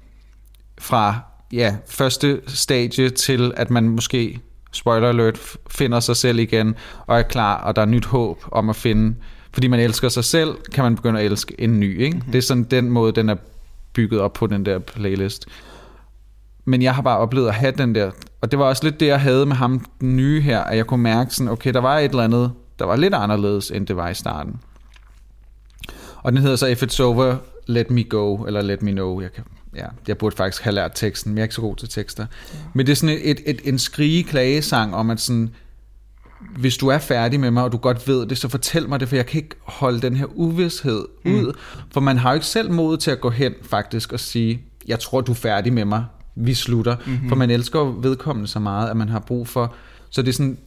Speaker 1: fra ja, første stadie til, at man måske, spoiler alert, finder sig selv igen, og er klar, og der er nyt håb om at finde, fordi man elsker sig selv, kan man begynde at elske en ny. Ikke? Mm-hmm. Det er sådan den måde, den er bygget op på den der playlist. Men jeg har bare oplevet at have den der, og det var også lidt det, jeg havde med ham den nye her, at jeg kunne mærke sådan, okay, der var et eller andet, der var lidt anderledes, end det var i starten. Og den hedder så If It's Over, Let Me Go, eller Let Me Know. Jeg, kan, ja, jeg burde faktisk have lært teksten, men jeg er ikke så god til tekster. Men det er sådan et, et, et, en skrige-klagesang om, at sådan, hvis du er færdig med mig, og du godt ved det, så fortæl mig det, for jeg kan ikke holde den her uvidshed ud. For man har jo ikke selv mod til at gå hen faktisk og sige, jeg tror, du er færdig med mig, vi slutter. Mm-hmm. For man elsker vedkommende så meget, at man har brug for... Så det er sådan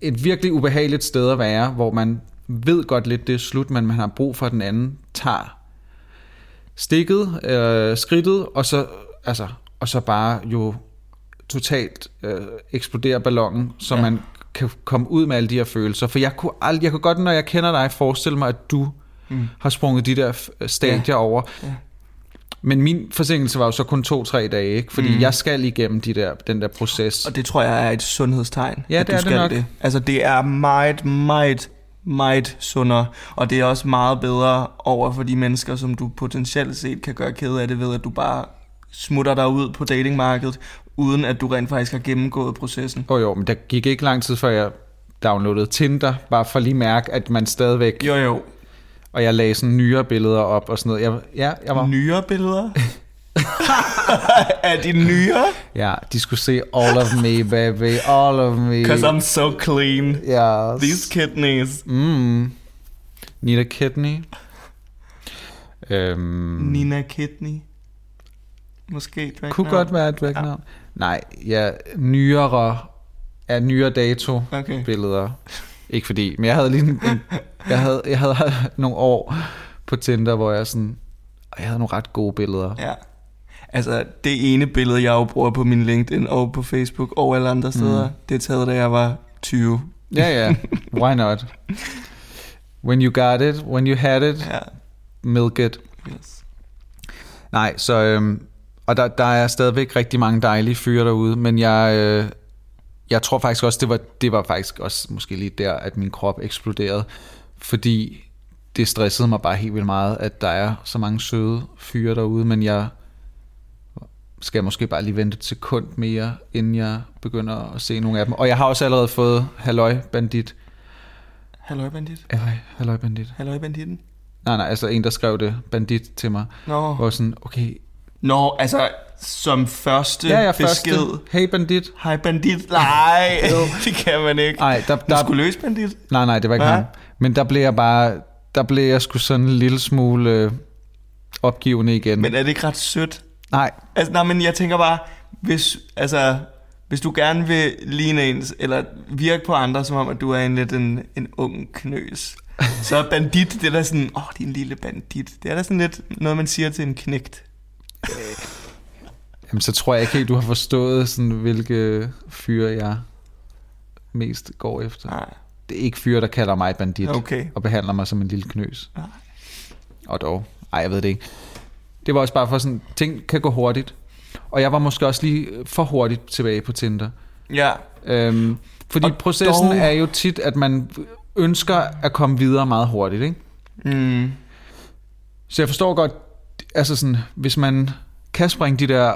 Speaker 1: et virkelig ubehageligt sted at være, hvor man ved godt lidt, det er slut, men man har brug for, at den anden tager stikket, øh, skridtet, og så, altså, og så bare jo totalt øh, eksplodere ballonen, så
Speaker 2: Ja.
Speaker 1: man kan komme ud med alle de her følelser. For jeg kunne, aldrig, jeg kunne godt, når jeg kender dig, forestille mig, at du
Speaker 2: Mm.
Speaker 1: har sprunget de der f- stadier ja. over.
Speaker 2: Ja.
Speaker 1: Men min forsinkelse var jo så kun to-tre dage, ikke? fordi
Speaker 2: Mm.
Speaker 1: jeg skal igennem de der, den der proces.
Speaker 2: Og det tror jeg er et sundhedstegn.
Speaker 1: Ja,
Speaker 2: at
Speaker 1: det
Speaker 2: du
Speaker 1: er det
Speaker 2: skal
Speaker 1: nok.
Speaker 2: Det. Altså det er meget, meget, meget sundere. Og det er også meget bedre over for de mennesker, som du potentielt set kan gøre ked af det ved, at du bare smutter dig ud på datingmarkedet, uden at du rent faktisk har gennemgået processen.
Speaker 1: Åh oh, jo, men der gik ikke lang tid, før jeg downloadede Tinder, bare for lige mærke, at man stadigvæk...
Speaker 2: Jo jo.
Speaker 1: Og jeg lagde sådan nyere billeder op og sådan noget. Jeg, ja, jeg var...
Speaker 2: Nyere billeder? er de nyere?
Speaker 1: Ja, de skulle se all of me, baby, all of me.
Speaker 2: Because I'm so clean.
Speaker 1: Yes.
Speaker 2: These kidneys.
Speaker 1: Mm. Need a kidney. Øhm,
Speaker 2: Nina Kidney. Måske drag
Speaker 1: kunne godt være et dvæknavn. Ja. Nej, ja, nyere, ja, nyere dato
Speaker 2: Okay.
Speaker 1: billeder. Ikke fordi, men jeg havde lige en, en jeg, havde, jeg havde nogle år på Tinder, hvor jeg sådan, og jeg havde nogle ret gode billeder.
Speaker 2: Ja. Altså, det ene billede, jeg jo bruger på min LinkedIn og på Facebook og alle andre steder, mm. det er taget, da jeg var 20.
Speaker 1: Ja, ja, why not? When you got it, when you had it,
Speaker 2: Ja.
Speaker 1: milk it.
Speaker 2: Yes.
Speaker 1: Nej, så øhm, og der, der er stadigvæk rigtig mange dejlige fyre derude, men jeg, øh, jeg tror faktisk også, det var, det var faktisk også måske lige der, at min krop eksploderede, fordi det stressede mig bare helt vildt meget, at der er så mange søde fyre derude, men jeg skal måske bare lige vente et sekund mere, inden jeg begynder at se nogle af dem. Og jeg har også allerede fået Halløj Bandit.
Speaker 2: Halløj, bandit.
Speaker 1: Halløj, Halløj Bandit.
Speaker 2: Halløj, banditten.
Speaker 1: Nej, nej, altså en, der skrev det, Bandit, til mig.
Speaker 2: Nå.
Speaker 1: Hvor sådan, okay,
Speaker 2: Nå, altså, som første
Speaker 1: ja, ja,
Speaker 2: besked.
Speaker 1: første. Hey Bandit.
Speaker 2: Hej, bandit. Nej, det kan man ikke.
Speaker 1: Nej, der,
Speaker 2: Du
Speaker 1: der,
Speaker 2: skulle løse bandit.
Speaker 1: nej, nej, det var ikke
Speaker 2: Hvad?
Speaker 1: ham. Men der blev jeg bare, der blev jeg sgu sådan en lille smule øh, opgivende igen.
Speaker 2: Men er det ikke ret sødt?
Speaker 1: Nej,
Speaker 2: Altså, nej, men jeg tænker bare, hvis, altså, hvis du gerne vil ligne ens, eller virke på andre, som om, at du er en lidt en, en ung knøs, så er bandit, det er da sådan, åh, oh, din lille bandit. Det er da sådan lidt noget, man siger til en knægt.
Speaker 1: jamen, så tror jeg ikke helt, du har forstået, sådan, hvilke fyre jeg mest går efter.
Speaker 2: Nej,
Speaker 1: Det er ikke fyre, der kalder mig bandit
Speaker 2: okay.
Speaker 1: og behandler mig som en lille knøs.
Speaker 2: Nej.
Speaker 1: Og dog, ej, jeg ved det ikke. Det var også bare for sådan, ting kan gå hurtigt. Og jeg var måske også lige for hurtigt tilbage på Tinder.
Speaker 2: Ja,
Speaker 1: Øhm, fordi
Speaker 2: Og
Speaker 1: processen
Speaker 2: dog-
Speaker 1: er jo tit, at man ønsker at komme videre meget hurtigt, ikke?
Speaker 2: mm,
Speaker 1: Så jeg forstår godt, altså sådan, hvis man kan springe de der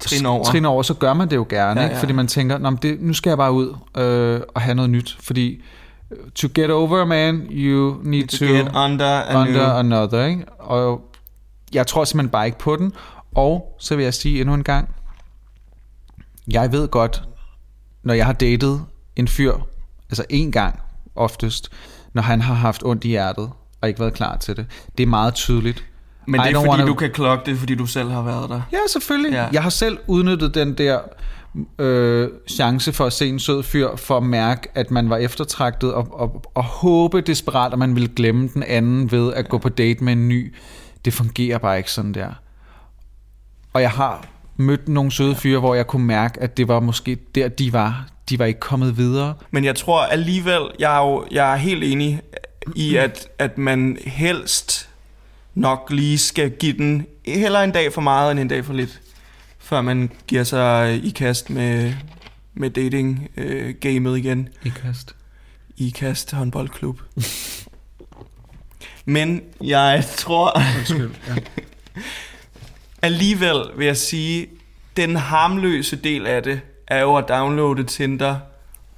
Speaker 2: Trin over.
Speaker 1: trin over, så gør man det jo gerne,
Speaker 2: Ja,
Speaker 1: ja, ikke? fordi man tænker, Nå, men det, nu skal jeg bare ud øh, og have noget nyt, fordi øh, to get over, man, you need
Speaker 2: to
Speaker 1: to,
Speaker 2: get under,
Speaker 1: under
Speaker 2: new.
Speaker 1: another, ikke? og jeg tror simpelthen bare ikke på den, og så vil jeg sige endnu en gang, jeg ved godt, når jeg har datet en fyr, altså en gang oftest, når han har haft ondt i hjertet, og ikke været klar til det, det er meget tydeligt,
Speaker 2: Men det er fordi,
Speaker 1: wanna-
Speaker 2: du kan klokke det, fordi du selv har været der.
Speaker 1: Ja, selvfølgelig.
Speaker 2: Ja.
Speaker 1: Ja. Jeg har selv udnyttet den der øh, chance for at se en sød fyr, for at mærke, at man var eftertragtet, og, og, og håbe desperat, at man ville glemme den anden ved at gå på date med en ny. Det fungerer bare ikke sådan der. Og jeg har mødt nogle søde fyre, hvor jeg kunne mærke, at det var måske der, de var. De var ikke kommet videre.
Speaker 2: Men jeg tror alligevel, jeg er, jo, jeg er helt enig i, at, at man helst nok lige skal give den hellere en dag for meget end en dag for lidt, før man giver sig i kast med, med dating-gamet igen
Speaker 1: I kast.
Speaker 2: i Kast håndboldklub. Men jeg tror
Speaker 1: Undskyld. Ja.
Speaker 2: alligevel, vil jeg sige, den harmløse del af det, er jo at downloade Tinder,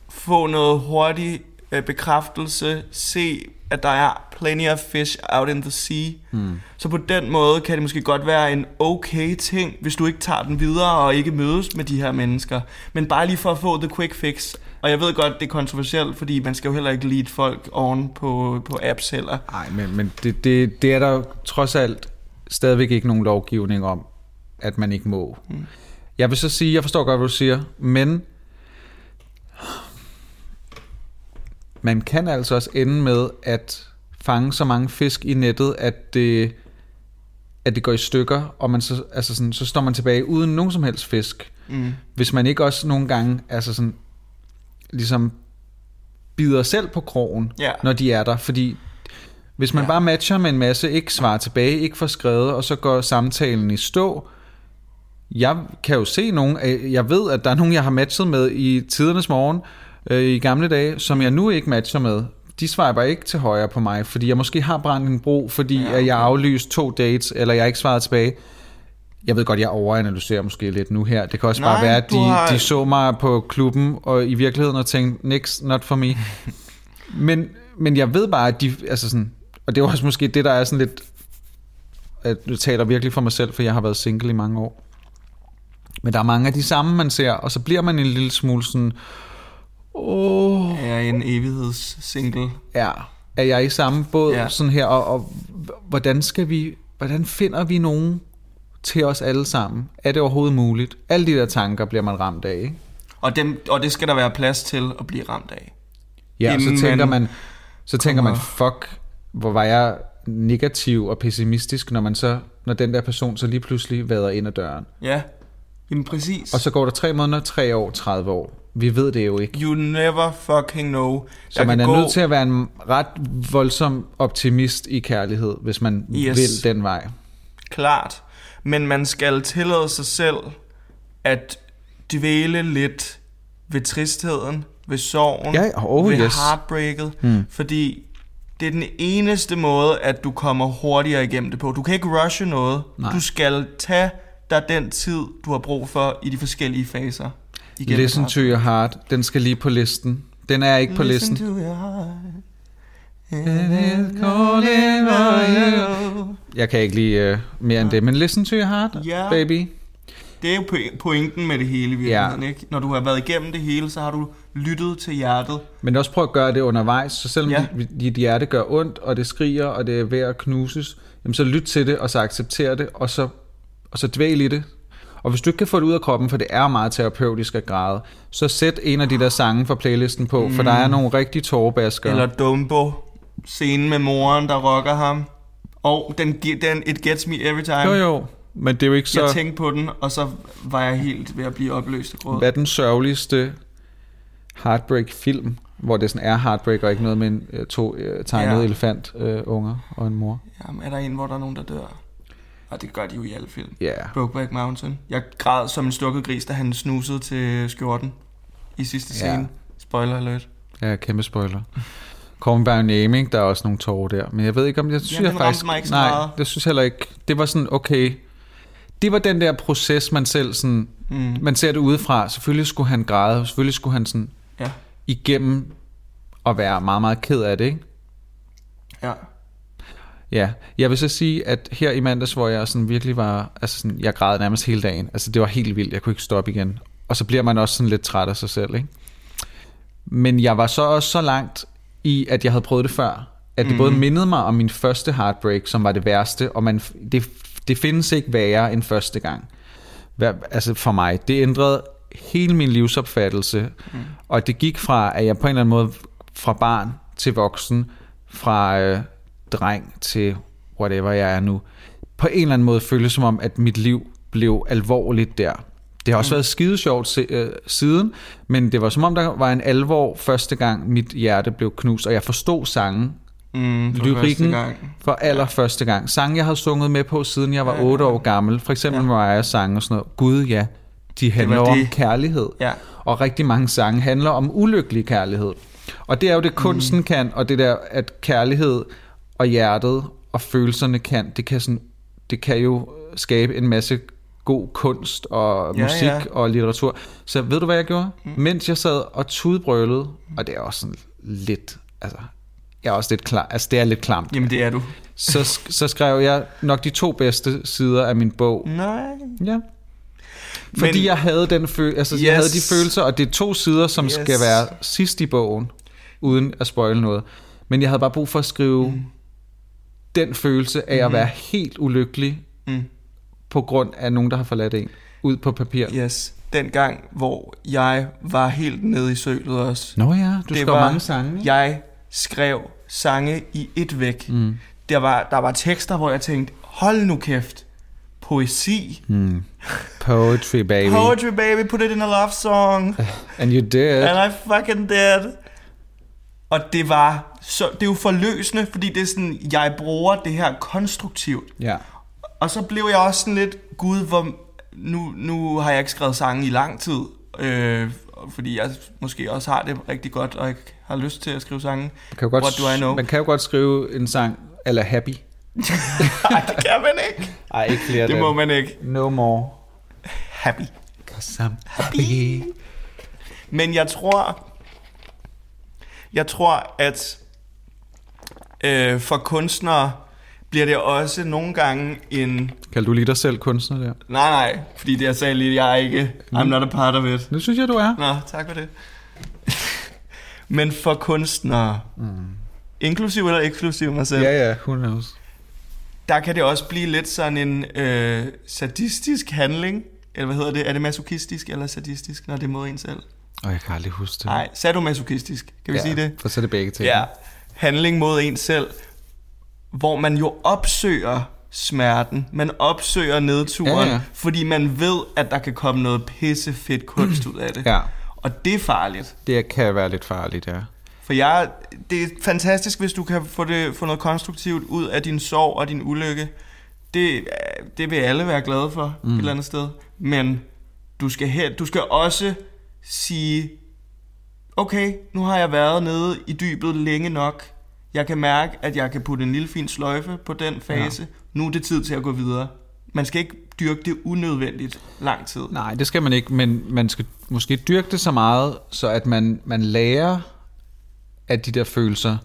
Speaker 2: få noget hurtig øh, bekræftelse, se, at der er plenty of fish out in the sea.
Speaker 1: Hmm.
Speaker 2: Så på den måde kan det måske godt være en okay ting, hvis du ikke tager den videre og ikke mødes med de her mennesker. Men bare lige for at få the quick fix. Og jeg ved godt, det er kontroversielt, fordi man skal jo heller ikke lead folk oven på, på apps heller.
Speaker 1: Nej, men, men det, det, det er der trods alt stadigvæk ikke nogen lovgivning om, at man ikke må.
Speaker 2: Mm.
Speaker 1: Jeg vil så sige, jeg forstår godt, hvad du siger, men man kan altså også ende med at fange så mange fisk i nettet, at det, at det går i stykker, og man så, altså sådan, så står man tilbage uden nogen som helst fisk.
Speaker 2: Mm.
Speaker 1: Hvis man ikke også nogle gange altså sådan, ligesom bider selv på krogen,
Speaker 2: Ja.
Speaker 1: når de er der, fordi hvis man
Speaker 2: Ja.
Speaker 1: bare matcher med en masse, ikke svarer tilbage, ikke får skrevet, og så går samtalen i stå, jeg kan jo se nogen, øh, jeg ved, at der er nogen, jeg har matchet med i tidernes morgen, øh, i gamle dage, som jeg nu ikke matcher med. De bare ikke til højre på mig, fordi jeg måske har brændt en bro, fordi
Speaker 2: Ja,
Speaker 1: at jeg
Speaker 2: okay.
Speaker 1: aflyst to dates, eller jeg ikke svaret tilbage. Jeg ved godt, jeg overanalyserer måske lidt nu her. Det kan også
Speaker 2: Nej,
Speaker 1: bare være, at de,
Speaker 2: har-
Speaker 1: de så mig på klubben, og i virkeligheden og tænkte, next, not for me. men, men jeg ved bare, at de, altså sådan, og det er også måske det, der er sådan lidt, at jeg taler virkelig for mig selv, for jeg har været single i mange år. Men der er mange af de samme, man ser, og så bliver man en lille smule sådan, åh,
Speaker 2: Er jeg en evighedssingle?
Speaker 1: ja, er jeg i samme båd
Speaker 2: ja.
Speaker 1: sådan her, og, og hvordan skal vi, hvordan finder vi nogen til os alle sammen? Er det overhovedet muligt? Alle de der tanker bliver man ramt af, ikke?
Speaker 2: Og, dem, og det skal der være plads til at blive ramt af.
Speaker 1: Ja, og så tænker
Speaker 2: man
Speaker 1: så tænker man, fuck, hvor var jeg negativ og pessimistisk, når man så, når den der person så lige pludselig vader ind ad døren.
Speaker 2: Ja, jamen præcis.
Speaker 1: Og så går der tre måneder, tre år, 30 år. Vi ved det jo ikke.
Speaker 2: You never fucking know.
Speaker 1: Så man er nødt til at være en ret voldsom optimist i kærlighed, hvis man
Speaker 2: yes.
Speaker 1: vil den vej.
Speaker 2: Klart. Men man skal tillade sig selv at dvæle lidt ved tristheden, ved sorgen,
Speaker 1: Ja, oh,
Speaker 2: ved
Speaker 1: yes.
Speaker 2: heartbreaket.
Speaker 1: Hmm.
Speaker 2: Fordi det er den eneste måde, at du kommer hurtigere igennem det på. Du kan ikke rushe noget.
Speaker 1: Nej.
Speaker 2: Du skal tage dig den tid, du har brug for i de forskellige faser.
Speaker 1: Listen to your heart, den skal lige på listen. Den er ikke på
Speaker 2: Listen
Speaker 1: listen.
Speaker 2: to your heart.
Speaker 1: calling for you. Jeg kan ikke lide uh, mere end det, men listen to your heart,
Speaker 2: Ja.
Speaker 1: baby.
Speaker 2: Det er jo po- pointen med det hele virkeligheden, ja. ikke? Når du har været igennem det hele, så har du lyttet til hjertet.
Speaker 1: Men også prøv at gøre det undervejs, så selvom
Speaker 2: Ja.
Speaker 1: dit, hjerte gør ondt, og det skriger, og det er ved at knuses, jamen så lyt til det, og så accepter det, og så, og så dvæl i det. Og hvis du ikke kan få det ud af kroppen, for det er meget terapeutisk at græde, så sæt en af de der sange fra playlisten på, mm. for der er nogle rigtig tårebasker.
Speaker 2: Eller Dumbo. Scenen med moren, der rocker ham. Og den, den It Gets Me Every Time.
Speaker 1: Jo jo, men det er jo ikke
Speaker 2: Så... Jeg tænkte på den, og så var jeg helt ved at blive opløst af gråd.
Speaker 1: Hvad er den sørgeligste heartbreak-film, hvor det sådan er heartbreak, og ikke noget med en, øh, to øh, tegnede
Speaker 2: Ja.
Speaker 1: elefant øh, unger og en mor?
Speaker 2: Jamen, er der en, hvor der er nogen, der dør? Og det gør de jo i alle film.
Speaker 1: Ja. Yeah.
Speaker 2: Brokeback Mountain. Jeg græd som en stukket gris, da han snusede til skjorten i sidste scene. Spoiler alert.
Speaker 1: Ja, kæmpe spoiler. Call Me By Your Name, ikke? der er også nogle tårer der. Men jeg ved ikke, om jeg synes
Speaker 2: den
Speaker 1: jeg faktisk...
Speaker 2: mig ikke så
Speaker 1: nej,
Speaker 2: meget.
Speaker 1: det synes jeg heller ikke. Det var sådan, okay... Det var den der proces, man selv sådan...
Speaker 2: Mm.
Speaker 1: Man ser det udefra. Selvfølgelig skulle han græde. Selvfølgelig skulle han sådan
Speaker 2: Ja.
Speaker 1: igennem og være meget, meget ked af det, ikke?
Speaker 2: Ja.
Speaker 1: Ja, jeg vil så sige, at her i mandags, hvor jeg sådan virkelig var, altså sådan, jeg græd nærmest hele dagen, altså det var helt vildt, jeg kunne ikke stoppe igen. Og så bliver man også sådan lidt træt af sig selv, ikke? Men jeg var så også så langt i, at jeg havde prøvet det før, at det mm. både mindede mig om min første heartbreak, som var det værste, og man, det, det findes ikke værre end første gang. Hver, altså for mig, det ændrede hele min livsopfattelse, mm. og det gik fra, at jeg på en eller anden måde, fra barn til voksen, fra øh, dreng til whatever jeg er nu, på en eller anden måde føltes som om, at mit liv blev alvorligt der. Det har også mm. været skide sjovt se, øh, siden, men det var som om, der var en alvor første gang, mit hjerte blev knust, og jeg forstod sangen,
Speaker 2: Mm, for første
Speaker 1: lyrikken
Speaker 2: gang.
Speaker 1: for allerførste gang. Sange, jeg havde sunget med på, siden jeg var
Speaker 2: Ja.
Speaker 1: 8 år gammel. For eksempel
Speaker 2: Ja.
Speaker 1: Mariah sang og sådan noget. Gud ja, de handler om
Speaker 2: det.
Speaker 1: kærlighed.
Speaker 2: Ja.
Speaker 1: Og rigtig mange sange handler om ulykkelig kærlighed. Og det er jo det, kunsten mm. kan, og det der, at kærlighed og hjertet og følelserne kan, det kan, sådan, det kan jo skabe en masse god kunst og
Speaker 2: Ja,
Speaker 1: musik
Speaker 2: ja.
Speaker 1: og litteratur. Så ved du, hvad jeg gjorde? Mm. Mens jeg sad og tudbrølede, og det er også sådan lidt, altså, jeg er også lidt klar, altså det er lidt klamt.
Speaker 2: Jamen, det er du.
Speaker 1: Så, så skrev jeg nok de to bedste sider af min bog.
Speaker 2: Nej.
Speaker 1: Ja. Fordi
Speaker 2: Men-
Speaker 1: jeg havde den føl- altså yes. jeg havde de følelser, og det er to sider, som yes. Skal være sidst i bogen, uden at spoile noget. Men jeg havde bare brug for at skrive mm. den følelse af at være helt ulykkelig
Speaker 2: Mm.
Speaker 1: På grund af nogen, der har forladt en, ud på papir.
Speaker 2: Yes. Den gang, hvor jeg var helt nede i sølet også.
Speaker 1: Nå ja, du skrev mange sange. ikke?
Speaker 2: Jeg skrev sange i et væk.
Speaker 1: Mm.
Speaker 2: Der, var, der var tekster, hvor jeg tænkte, hold nu kæft. Poesi.
Speaker 1: Mm. Poetry, baby.
Speaker 2: Poetry, baby, put it in a love song.
Speaker 1: And you did.
Speaker 2: And I fucking did. Og det var så, det er jo forløsende, fordi det er sådan, jeg bruger det her konstruktivt.
Speaker 1: Ja.
Speaker 2: Og så blev jeg også sådan lidt, gud, hvor, nu, nu har jeg ikke skrevet sange i lang tid, øh, fordi jeg måske også har det rigtig godt, og ikke har lyst til at skrive sange.
Speaker 1: Man kan jo godt,
Speaker 2: What do I know?
Speaker 1: Man kan jo godt skrive en sang, eller happy.
Speaker 2: Nej, det kan man ikke.
Speaker 1: Ej, ikke flere
Speaker 2: Det må man ikke.
Speaker 1: No more.
Speaker 2: Happy.
Speaker 1: Cause I'm happy.
Speaker 2: Men jeg tror, jeg tror, at øh, for kunstnere bliver det også nogle gange en...
Speaker 1: Kan du lige dig selv kunstner der?
Speaker 2: Nej, nej, fordi det jeg sagde lige, jeg er ikke... I'm not a part of it.
Speaker 1: Det synes jeg, du er.
Speaker 2: Nå, tak for det. Men for kunstnere, mm. inklusiv eller eksklusiv mig selv,
Speaker 1: Ja, ja, who knows.
Speaker 2: der kan det også blive lidt sådan en øh, sadistisk handling. Eller hvad hedder det? Er det masochistisk eller sadistisk, når det er mod en selv?
Speaker 1: Og jeg kan aldrig huske det.
Speaker 2: Nej, sadomasochistisk. Kan vi
Speaker 1: ja,
Speaker 2: sige det?
Speaker 1: For så er det begge ting.
Speaker 2: Ja, handling mod en selv, hvor man jo opsøger smerten, man opsøger nedturen,
Speaker 1: Ja, ja.
Speaker 2: fordi man ved, at der kan komme noget pissefedt kunst ud af det.
Speaker 1: ja.
Speaker 2: Og det er farligt.
Speaker 1: Det kan være lidt farligt, ja.
Speaker 2: For jeg, det er fantastisk, hvis du kan få, det, få noget konstruktivt ud af din sorg og din ulykke. Det, det vil alle være glade for mm. et eller andet sted. Men du skal, her, du skal også sige, okay, nu har jeg været nede i dybet længe nok. Jeg kan mærke, at jeg kan putte en lille fin sløjfe på den fase. Ja. Nu er det tid til at gå videre. Man skal ikke dyrke det unødvendigt lang tid.
Speaker 1: Nej, det skal man ikke, men man skal måske dyrke det så meget, så at man, man lærer af de der følelser,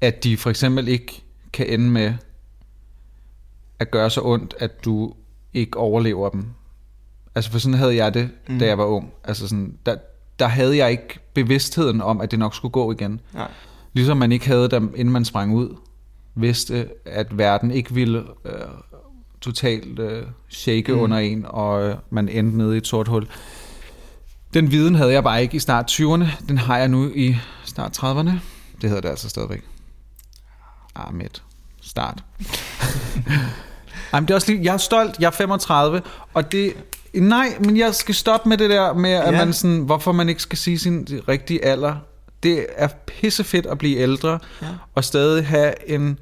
Speaker 1: at de for eksempel ikke kan ende med at gøre så ondt, at du ikke overlever dem. Altså for sådan havde jeg det, mm. da jeg var ung. Altså sådan, der, der havde jeg ikke bevidstheden om, at det nok skulle gå igen.
Speaker 2: Nej.
Speaker 1: Ligesom man ikke havde dem, inden man sprang ud, vidste, at verden ikke ville øh, totalt øh, shake mm. under en, og øh, man endte nede i et sort hul. Den viden havde jeg bare ikke i start 20'erne. Den har jeg nu i start 30'erne. Det hedder det altså stadigvæk. Ah, midt. Start. Ej, men det er også lige, jeg er stolt, jeg er 35, og det, nej, men jeg skal stoppe med det der med, at
Speaker 2: Ja.
Speaker 1: man sådan, hvorfor man ikke skal sige sin rigtige alder. Det er pissefedt at blive ældre,
Speaker 2: Ja.
Speaker 1: og stadig have en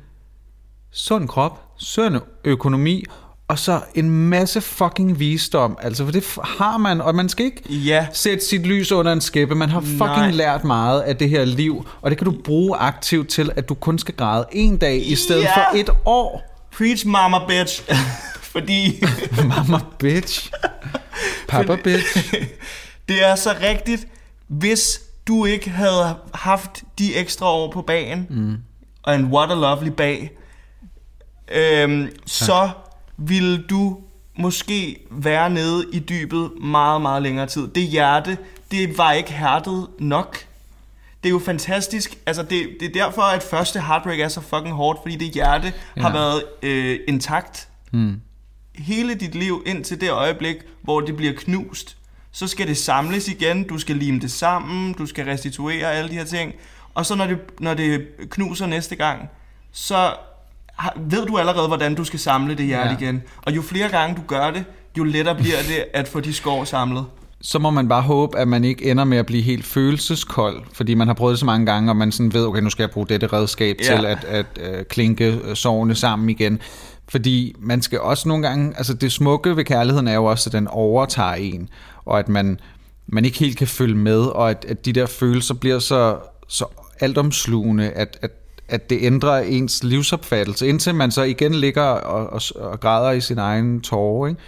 Speaker 1: sund krop, sund økonomi, og så en masse fucking visdom. Altså, for det har man, og man skal ikke
Speaker 2: Ja.
Speaker 1: sætte sit lys under en skæppe. Man har fucking
Speaker 2: Nej.
Speaker 1: lært meget af det her liv, og det kan du bruge aktivt til, at du kun skal græde en dag i stedet
Speaker 2: Ja.
Speaker 1: for et år.
Speaker 2: Preach mama bitch. Fordi
Speaker 1: Mama bitch. Papa bitch.
Speaker 2: det er så rigtigt, hvis du ikke havde haft de ekstra år på bagen, mm. og en what a lovely bag, øhm, så ville du måske være nede i dybet meget, meget længere tid. Det hjerte, det var ikke hærdet nok. Det er jo fantastisk. Altså, det, det er derfor, at første heartbreak er så fucking hårdt, fordi det hjerte ja. har været øh, intakt
Speaker 1: Mm.
Speaker 2: hele dit liv indtil det øjeblik, hvor det bliver knust. Så skal det samles igen, du skal lime det sammen, du skal restituere alle de her ting. Og så når det, når det knuser næste gang, så har, ved du allerede, hvordan du skal samle det hjerte
Speaker 1: Ja.
Speaker 2: igen. Og jo flere gange du gør det, jo lettere bliver det at få de skår samlet.
Speaker 1: så må man bare håbe, at man ikke ender med at blive helt følelseskold, fordi man har prøvet det så mange gange, og man sådan ved, okay, nu skal jeg bruge dette redskab
Speaker 2: Ja.
Speaker 1: til at, at uh, klinke øh, sårene sammen igen. Fordi man skal også nogle gange, altså det smukke ved kærligheden er jo også, at den overtager en, og at man, man ikke helt kan følge med, og at, at de der følelser bliver så, så altomslugende, at, at, at det ændrer ens livsopfattelse, indtil man så igen ligger og, og, og græder i sin egen tårer, ikke?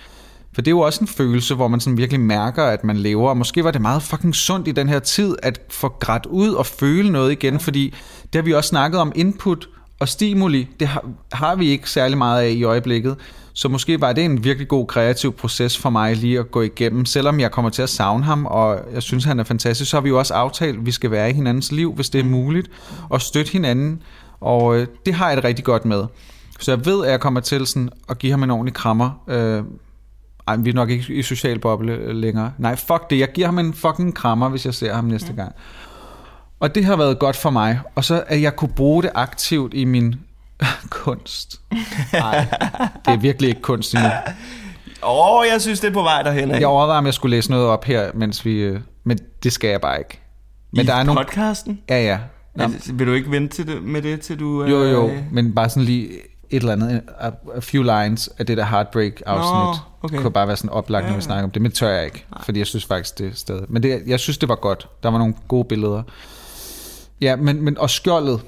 Speaker 1: For det er jo også en følelse, hvor man sådan virkelig mærker, at man lever. Og måske var det meget fucking sundt i den her tid, at få grædt ud og føle noget igen. Fordi det har vi også snakket om input og stimuli. Det har, har vi ikke særlig meget af i øjeblikket. Så måske var det en virkelig god kreativ proces for mig lige at gå igennem. Selvom jeg kommer til at savne ham, og jeg synes, han er fantastisk, så har vi jo også aftalt, at vi skal være i hinandens liv, hvis det er muligt. Og støtte hinanden. Og øh, det har jeg det rigtig godt med. Så jeg ved, at jeg kommer til sådan at give ham en ordentlig krammer. Øh, ej, vi er nok ikke i social boble øh, længere. Nej, fuck det. Jeg giver ham en fucking krammer, hvis jeg ser ham næste gang. Og det har været godt for mig. Og så at jeg kunne bruge det aktivt i min kunst. Nej, det er virkelig ikke kunst endnu.
Speaker 2: Åh, oh, jeg synes, det er på vej derhen.
Speaker 1: Jeg overvejer, om jeg skulle læse noget op her, mens vi... øh, Men det skal jeg bare ikke. Men
Speaker 2: I
Speaker 1: der er nogle...
Speaker 2: podcasten?
Speaker 1: Ja, ja. Nå,
Speaker 2: Altså, vil du ikke vente til det, med det, til du...
Speaker 1: jo, jo.
Speaker 2: øh,
Speaker 1: Men bare sådan lige et eller andet, a, a few lines af det der Heartbreak-afsnit,
Speaker 2: Nå, okay.
Speaker 1: kunne bare være sådan oplagt, når
Speaker 2: Ja,
Speaker 1: vi
Speaker 2: ja.
Speaker 1: snakker om det. Men tør jeg ikke, fordi jeg synes faktisk, det er stadig... Men det, jeg synes, det var godt. Der var nogle gode billeder. Ja, men, men og skjoldet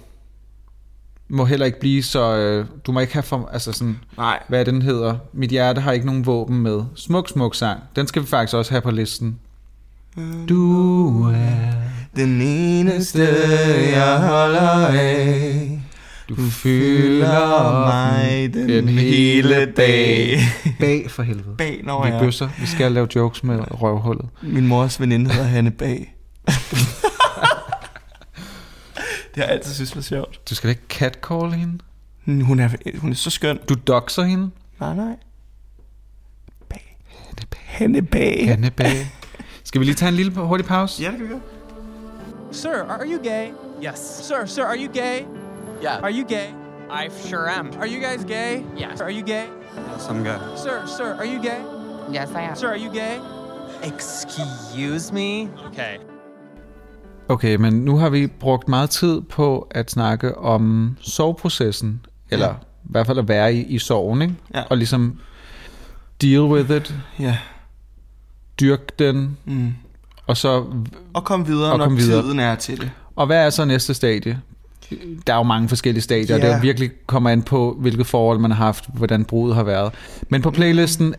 Speaker 1: må heller ikke blive så... Øh, du må ikke have for... Altså sådan,
Speaker 2: Nej.
Speaker 1: hvad den hedder? Mit hjerte har ikke nogen våben med. Smuk, smuk sang. Den skal vi faktisk også have på listen. Du er...
Speaker 2: Den eneste, jeg holder af.
Speaker 1: Du
Speaker 2: fylder mig den hele dag.
Speaker 1: Bag for helvede.
Speaker 2: Bag, når
Speaker 1: Vi
Speaker 2: jeg...
Speaker 1: bøsser. Vi skal lave jokes med røvhullet.
Speaker 2: Min mors veninde hedder Hanne Bag. det har jeg altid synes var sjovt.
Speaker 1: Du skal da ikke catcall hende?
Speaker 2: Hun er, hun er så skøn.
Speaker 1: Du doxer hende?
Speaker 2: Nej, nej. Bag. Hanne Bag.
Speaker 1: Hanne bag. Skal vi lige tage en lille hurtig pause?
Speaker 2: Ja, det kan vi gøre.
Speaker 3: Sir, are you gay?
Speaker 4: Yes.
Speaker 3: Sir, sir, are you gay?
Speaker 4: Yeah.
Speaker 3: Are you gay?
Speaker 4: I sure am.
Speaker 3: Are you guys gay?
Speaker 4: Yes.
Speaker 3: Are you gay?
Speaker 4: Yes, I'm good.
Speaker 3: Sir, sir, are you gay?
Speaker 5: Yes, I am.
Speaker 3: Sir, are you gay?
Speaker 4: Excuse me? Okay.
Speaker 1: Okay, men nu har vi brugt meget tid på at snakke om soveprocessen. Eller
Speaker 2: Ja.
Speaker 1: i hvert fald at være i, i sorgen, ikke?
Speaker 2: Ja.
Speaker 1: Og ligesom deal with it,
Speaker 2: Ja.
Speaker 1: dyrk den,
Speaker 2: Mm.
Speaker 1: og så...
Speaker 2: Og kom videre,
Speaker 1: Og
Speaker 2: når
Speaker 1: kom videre.
Speaker 2: tiden er til det.
Speaker 1: Og hvad er så næste stadie? Der er jo mange forskellige stadier,
Speaker 2: Ja.
Speaker 1: det er virkelig kommer an på, hvilket forhold man har haft, hvordan brudet har været. Men på playlisten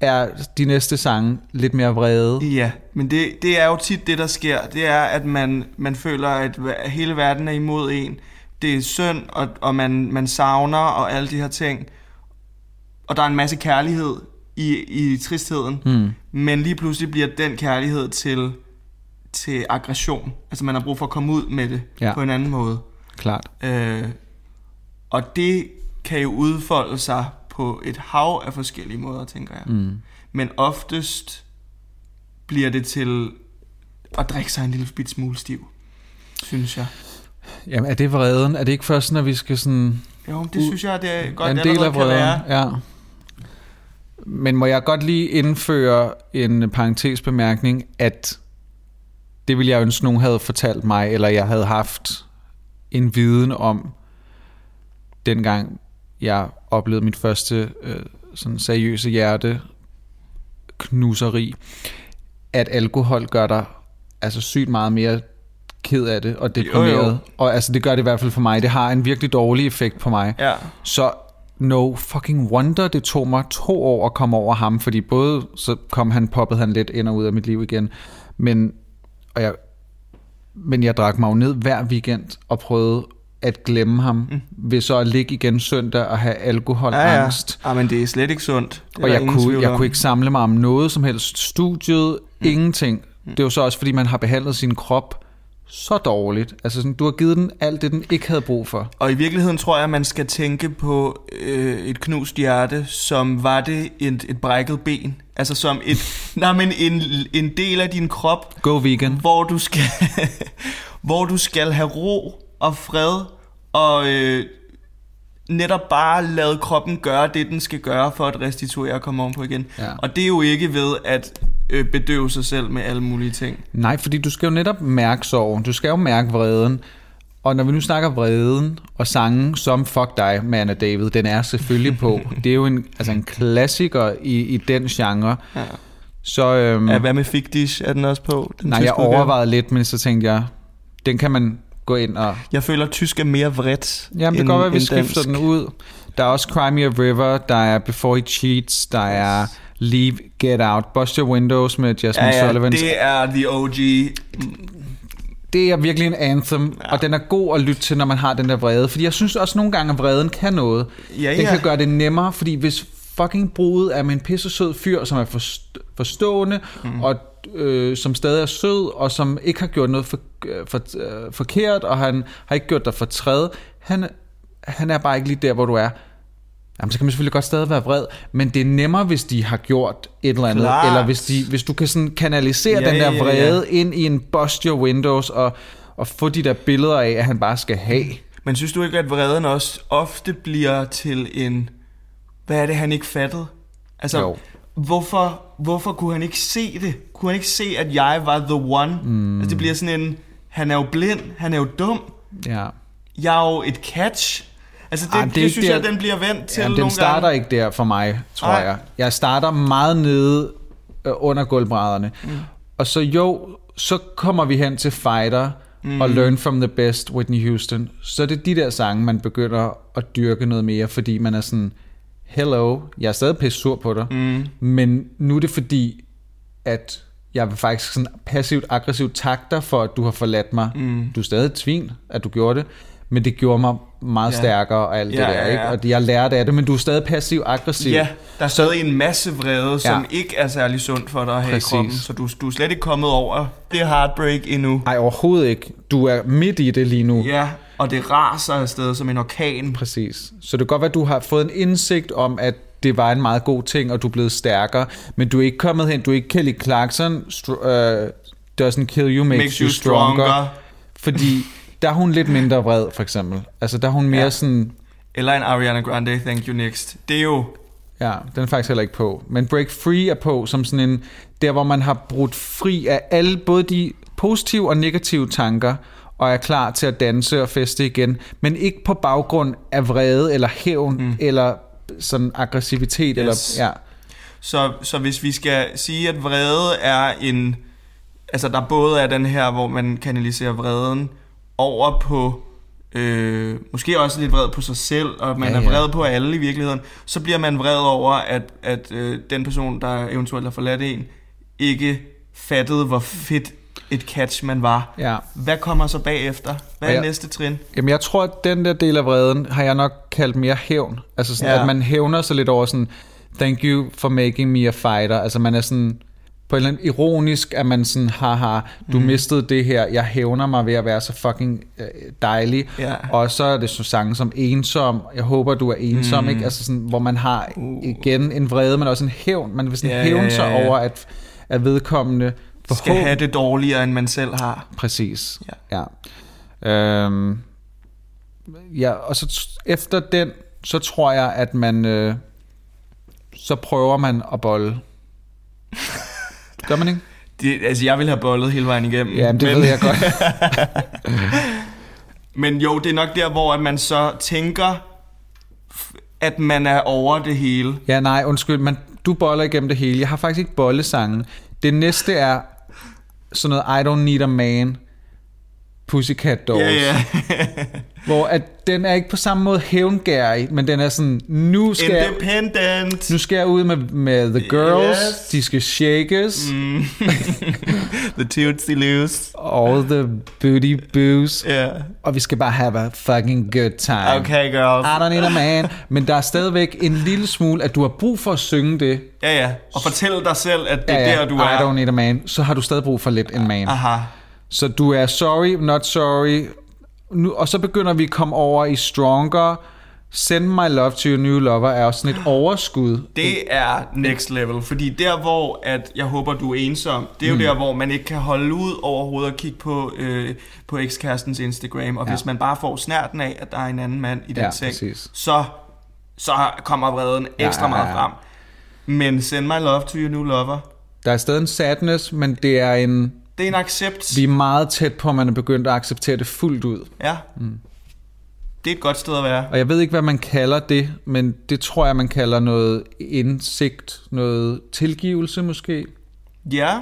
Speaker 1: er de næste sange lidt mere vrede.
Speaker 2: Ja, men det, det er jo tit det, der sker. Det er, at man, man føler, at hele verden er imod en. Det er synd, og, og man, man savner, og alle de her ting. Og der er en masse kærlighed i, i tristheden.
Speaker 1: Mm.
Speaker 2: Men lige pludselig bliver den kærlighed til, til aggression. Altså man har brug for at komme ud med det
Speaker 1: Ja.
Speaker 2: på en anden måde.
Speaker 1: Klart.
Speaker 2: Øh, og det kan jo udfolde sig på et hav af forskellige måder, tænker jeg.
Speaker 1: Mm.
Speaker 2: Men oftest bliver det til at drikke sig en lille bit smule stiv, synes jeg.
Speaker 1: Jamen, er det vreden? Er det ikke først, når vi skal sådan...
Speaker 2: Jo, det synes jeg, det er godt
Speaker 1: en del af vreden? Ja. Men må jeg godt lige indføre en parentesbemærkning, at det ville jeg ønske, nogen havde fortalt mig, eller jeg havde haft en viden om, dengang jeg oplevede mit første øh, sådan seriøse hjerte knuseri, at alkohol gør dig altså sygt meget mere ked af det og deprimeret.
Speaker 2: Jo, jo.
Speaker 1: Og altså det gør det i hvert fald for mig. Det har en virkelig dårlig effekt på mig.
Speaker 2: Ja.
Speaker 1: Så no fucking wonder, det tog mig to år at komme over ham, fordi både så kom han, poppede han lidt ind og ud af mit liv igen, men, og jeg, men jeg drak mig ned hver weekend og prøvede at glemme ham, mm. ved så at ligge igen søndag og have alkoholangst.
Speaker 2: Ja, ja. ja, men det er slet ikke sundt. Det
Speaker 1: Og jeg kunne, jeg kunne ikke samle mig om noget som helst. Studiet, mm. ingenting. Det er jo så også, fordi man har behandlet sin krop så dårligt. Altså sådan, du har givet den alt det, den ikke havde brug for.
Speaker 2: Og i virkeligheden tror jeg, at man skal tænke på øh, et knust hjerte, som var det et, et brækket ben. Altså som et, nej, men en, en del af din krop,
Speaker 1: Go vegan.
Speaker 2: hvor du skal, hvor du skal have ro og fred, og øh, netop bare lade kroppen gøre det, den skal gøre, for at restituere og komme ovenpå igen.
Speaker 1: Ja.
Speaker 2: Og det er jo ikke ved at øh, bedøve sig selv med alle mulige ting.
Speaker 1: Nej, fordi du skal jo netop mærke sorgen. Du skal jo mærke vreden. Og når vi nu snakker vreden og sange som Fuck dig med Anna David, den er selvfølgelig på. Det er jo en, altså en klassiker i, i den genre.
Speaker 2: Ja.
Speaker 1: Så øhm,
Speaker 2: Ja, hvad med Figdish? Er den også på? Den
Speaker 1: nej, jeg overvejede lidt, men så tænkte jeg, den kan man gå ind og...
Speaker 2: Jeg føler, at tysk er mere vredt
Speaker 1: Jamen, det kan godt være, at vi skifter
Speaker 2: dansk.
Speaker 1: den ud. Der er også Cry Me a River, der er Before He Cheats, der er Leave, Get Out, Bust Your Windows med Jasmine
Speaker 2: Ja, ja,
Speaker 1: Sullivan.
Speaker 2: det er the OG.
Speaker 1: det er virkelig en anthem, ja. og den er god at lytte til, når man har den der vrede. Fordi jeg synes også nogle gange, at vreden kan noget.
Speaker 2: Ja,
Speaker 1: den
Speaker 2: ja.
Speaker 1: kan gøre det nemmere, fordi hvis fucking brudet er med en pissesød fyr, som er forst- forstående, mm. og øh, som stadig er sød, og som ikke har gjort noget for, øh, for, øh, forkert, og han har ikke gjort dig fortræd, han, han er bare ikke lige der, hvor du er. Jamen, så kan man selvfølgelig godt stadig være vred, men det er nemmere, hvis de har gjort et eller andet,
Speaker 2: Klart.
Speaker 1: eller hvis, de, hvis du kan sådan kanalisere
Speaker 2: Ja,
Speaker 1: den der
Speaker 2: ja, ja.
Speaker 1: vrede ind i en bust your windows, og, og få de der billeder af, at han bare skal have.
Speaker 2: Men synes du ikke, at vreden også ofte bliver til en... Hvad er det, han ikke fattede? Altså,
Speaker 1: Jo.
Speaker 2: hvorfor, hvorfor kunne han ikke se det? Kunne han ikke se, at jeg var the one? Mm. Altså, det bliver sådan en... Han er jo blind, han er jo dum.
Speaker 1: Ja.
Speaker 2: Jeg er jo et catch. Altså, det,
Speaker 1: Ej,
Speaker 2: Ej,
Speaker 1: det
Speaker 2: det,
Speaker 1: er
Speaker 2: synes
Speaker 1: der-
Speaker 2: jeg, den bliver vendt til
Speaker 1: Jamen,
Speaker 2: nogle
Speaker 1: den starter
Speaker 2: gange.
Speaker 1: ikke der for mig, tror
Speaker 2: Nej.
Speaker 1: jeg. Jeg starter meget nede øh, under gulvbrædderne. Mm. Og så jo, så kommer vi hen til Fighter mm. og Learn from the Best, Whitney Houston. Så er det de der sange, man begynder at dyrke noget mere, fordi man er sådan, hello, jeg er stadig pisse sur på dig, mm. men nu er det fordi, at jeg vil faktisk sådan passivt aggressivt takke dig for, at du har forladt mig. Mm. Du er stadig et svin, at du gjorde det, men det gjorde mig meget
Speaker 2: Ja.
Speaker 1: stærkere og alt
Speaker 2: Ja,
Speaker 1: det der,
Speaker 2: ja, ja.
Speaker 1: ikke? Og jeg lærte af det, men du er stadig passiv aggressiv.
Speaker 2: Ja, der er stadig en masse vrede, som
Speaker 1: Ja.
Speaker 2: ikke er særlig sundt for dig at have
Speaker 1: Præcis.
Speaker 2: i kroppen. Så du, du er slet ikke kommet over det heartbreak endnu.
Speaker 1: Nej, overhovedet ikke. Du er midt i det lige nu.
Speaker 2: Ja, og det raser afsted som en orkan.
Speaker 1: Præcis. Så det kan godt være, at du har fået en indsigt om, at det var en meget god ting, og du er blevet stærkere, men du er ikke kommet hen, du er ikke Kelly Clarkson, uh, doesn't kill you, makes,
Speaker 2: Makes
Speaker 1: you stronger.
Speaker 2: stronger.
Speaker 1: Fordi der er hun lidt mindre vred, for eksempel. Altså der er hun mere. Ja. sådan,
Speaker 2: Eller en Ariana Grande, Thank You Next. Det er jo...
Speaker 1: ja, den er faktisk heller ikke på. Men Break Free er på, som sådan en, der hvor man har brudt fri af alle, både de positive og negative tanker, og er klar til at danse og feste igen, men ikke på baggrund af vrede eller hævn, mm. eller sådan aggressivitet, yes. Eller, ja.
Speaker 2: Så, så hvis vi skal sige, at vrede er en... Altså, der både er den her, hvor man kanaliserer vreden over på... Øh, måske også lidt vred på sig selv, og man
Speaker 1: Ja,
Speaker 2: ja, er vred på alle i virkeligheden. Så bliver man vred over, at, at øh, den person, der eventuelt har forladt en, ikke fattede, hvor fedt et catch man var.
Speaker 1: ja.
Speaker 2: Hvad kommer så bagefter? Hvad er
Speaker 1: Ja.
Speaker 2: næste trin?
Speaker 1: Jamen jeg tror, at den der del af vreden har jeg nok kaldt mere hævn. Altså sådan, ja. At man hævner sig lidt over sådan, thank you for making me a fighter. Altså man er sådan, på en eller anden ironisk, at man sådan, haha, du mm. mistede det her, jeg hævner mig ved at være så fucking øh, dejlig.
Speaker 2: Ja.
Speaker 1: Og så er det så sange som ensom, jeg håber du er ensom, mm. ikke? Altså sådan, hvor man har
Speaker 2: Uh.
Speaker 1: igen en vrede, men også en hævn. Man vil sådan
Speaker 2: Ja,
Speaker 1: hævne
Speaker 2: ja,
Speaker 1: sig
Speaker 2: ja, ja.
Speaker 1: over, at, at vedkommende
Speaker 2: Skal have det dårligere, end man selv har.
Speaker 1: Præcis. Ja. ja. Øhm, ja, og så efter den, så tror jeg, at man, øh, så prøver man at bolle. Gør man ikke?
Speaker 2: Det, altså, jeg vil have bollet hele vejen igennem.
Speaker 1: Ja, det
Speaker 2: men,
Speaker 1: ved jeg godt.
Speaker 2: Men jo, det er nok der, hvor at man så tænker, at man er over det hele.
Speaker 1: Ja, nej, undskyld, men du boller igennem det hele. Jeg har faktisk ikke bollesange. Det næste er sådan noget I Don't Need a Man, Pussycat Dolls.
Speaker 2: Ja, ja.
Speaker 1: Hvor at den er ikke på samme måde hævngærig, men den er sådan, nu skal, jeg, nu skal jeg ud med, med the girls,
Speaker 2: Yes.
Speaker 1: de skal shakes, mm.
Speaker 2: The Tootsie Loose.
Speaker 1: all the booty boos,
Speaker 2: Ja.
Speaker 1: og vi skal bare have a fucking good time.
Speaker 2: Okay, girls.
Speaker 1: I don't need a man. Men der er stadigvæk en lille smule, at du har brug for at synge det.
Speaker 2: Ja, ja. Og fortæl dig selv, at det er
Speaker 1: Ja, ja,
Speaker 2: der, du
Speaker 1: I
Speaker 2: er.
Speaker 1: don't need a man. Så har du stadig brug for lidt en man.
Speaker 2: Aha.
Speaker 1: Så du er sorry, not sorry. Nu, og så begynder vi at komme over i stronger. Send my love to your new lover er også sådan et overskud.
Speaker 2: Det er next level, fordi der hvor at jeg håber du er ensom, det er jo
Speaker 1: Mm.
Speaker 2: der hvor man ikke kan holde ud overhovedet og kigge på øh, på ekskærestens Instagram, og
Speaker 1: Ja.
Speaker 2: hvis man bare får snærten af at der er en anden mand i den
Speaker 1: Ja,
Speaker 2: seng,
Speaker 1: præcis.
Speaker 2: så så kommer vreden ekstra
Speaker 1: Ja, ja,
Speaker 2: meget
Speaker 1: ja.
Speaker 2: frem. Men send my love to your new lover.
Speaker 1: Der er stadig en sadness, men det er en...
Speaker 2: Det er en accept.
Speaker 1: Vi er meget tæt på, at man er begyndt at acceptere det fuldt ud.
Speaker 2: Ja. Mm. Det er et godt sted at være.
Speaker 1: Og jeg ved ikke, hvad man kalder det, men det tror jeg, man kalder noget indsigt, noget tilgivelse måske.
Speaker 2: Ja,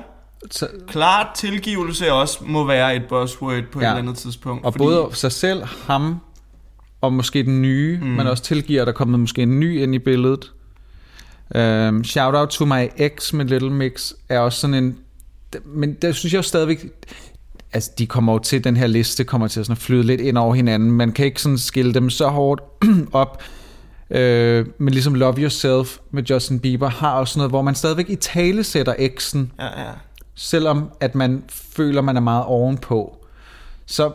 Speaker 1: Så,
Speaker 2: klart tilgivelse også må være et buzzword på ja. Et eller andet tidspunkt.
Speaker 1: og både sig selv, ham og måske den nye, mm. men også tilgiver, at der er kommet måske en ny ind i billedet. Um, shout out to my ex med Little Mix er også sådan en... Men der synes jeg jo stadigvæk... Altså, de kommer jo til, den her liste kommer til at, sådan at flyde lidt ind over hinanden. Man kan ikke sådan skille dem så hårdt op. Øh, men ligesom Love Yourself med Justin Bieber har også noget, hvor man stadigvæk i tale sætter eksen,
Speaker 2: Ja, ja.
Speaker 1: selvom at man føler, man er meget ovenpå. Så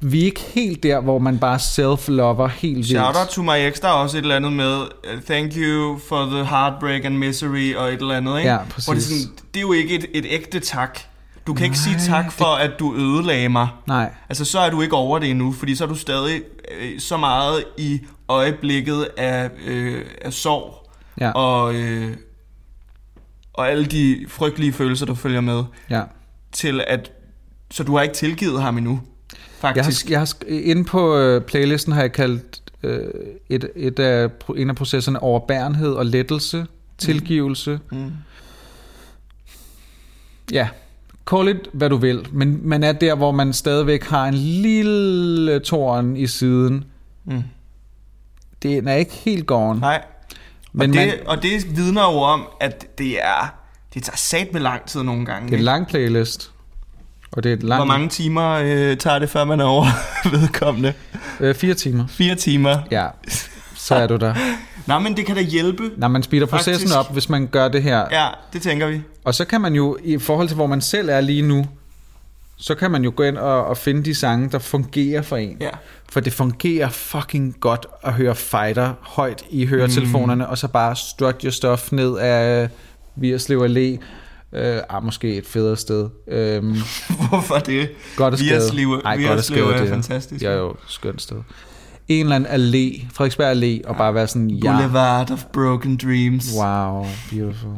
Speaker 1: vi er ikke helt der, hvor man bare self-lover helt vildt.
Speaker 2: Shout out to my ex, der er også et eller andet med uh, Thank you for the heartbreak and misery og et eller andet, ikke?
Speaker 1: Ja,
Speaker 2: Hvor det, er
Speaker 1: præcis.
Speaker 2: sådan, det er jo ikke et, et ægte tak. Du kan ikke sige tak for, at du ødelagde mig.
Speaker 1: Nej,
Speaker 2: Altså, så er du ikke over det endnu, fordi så er du stadig øh, så meget i øjeblikket af, øh, af sorg
Speaker 1: ja,
Speaker 2: og, øh, og alle de frygtelige følelser, der følger med,
Speaker 1: ja.
Speaker 2: til at... Så du har ikke tilgivet ham endnu,
Speaker 1: Jeg har,
Speaker 2: faktisk.
Speaker 1: jeg har, inde på øh, playlisten har jeg kaldt øh, et, et af, en af processerne overbærenhed og lettelse, tilgivelse.
Speaker 2: Mm.
Speaker 1: Ja, call it hvad du vil, men man er der, hvor man stadigvæk har en lille tårn i siden.
Speaker 2: Mm.
Speaker 1: Det er ikke helt gone.
Speaker 2: Nej.
Speaker 1: Men
Speaker 2: og, det,
Speaker 1: man-
Speaker 2: og det vidner jo om, at det er... Det tager sat med lang tid nogle gange.
Speaker 1: Det er en lang playlist. Og det er et langt...
Speaker 2: Hvor mange timer øh, tager det, før man er over vedkommende?
Speaker 1: Øh, fire timer.
Speaker 2: Fire timer.
Speaker 1: Ja, så er du der.
Speaker 2: Nå, men det kan da hjælpe.
Speaker 1: Når man speeder processen op, hvis man gør det her.
Speaker 2: Ja, det tænker vi.
Speaker 1: Og så kan man jo, i forhold til hvor man selv er lige nu, så kan man jo gå ind og, og finde de sange, der fungerer for en.
Speaker 2: Ja.
Speaker 1: For det fungerer fucking godt at høre Fighter højt i høretelefonerne, mm. og så bare strut your stuff ned af Virslev Allé. Øh, ah, måske et federe sted. Øhm,
Speaker 2: Hvorfor det?
Speaker 1: godt at.
Speaker 2: Vigerslev-
Speaker 1: Ej, godt at skade,
Speaker 2: er
Speaker 1: det
Speaker 2: fantastisk.
Speaker 1: Ja, jo, skønt sted. En eller anden allé, Frederiksberg Allé, og bare være sådan, ja,
Speaker 2: Boulevard of Broken Dreams.
Speaker 1: wow, beautiful.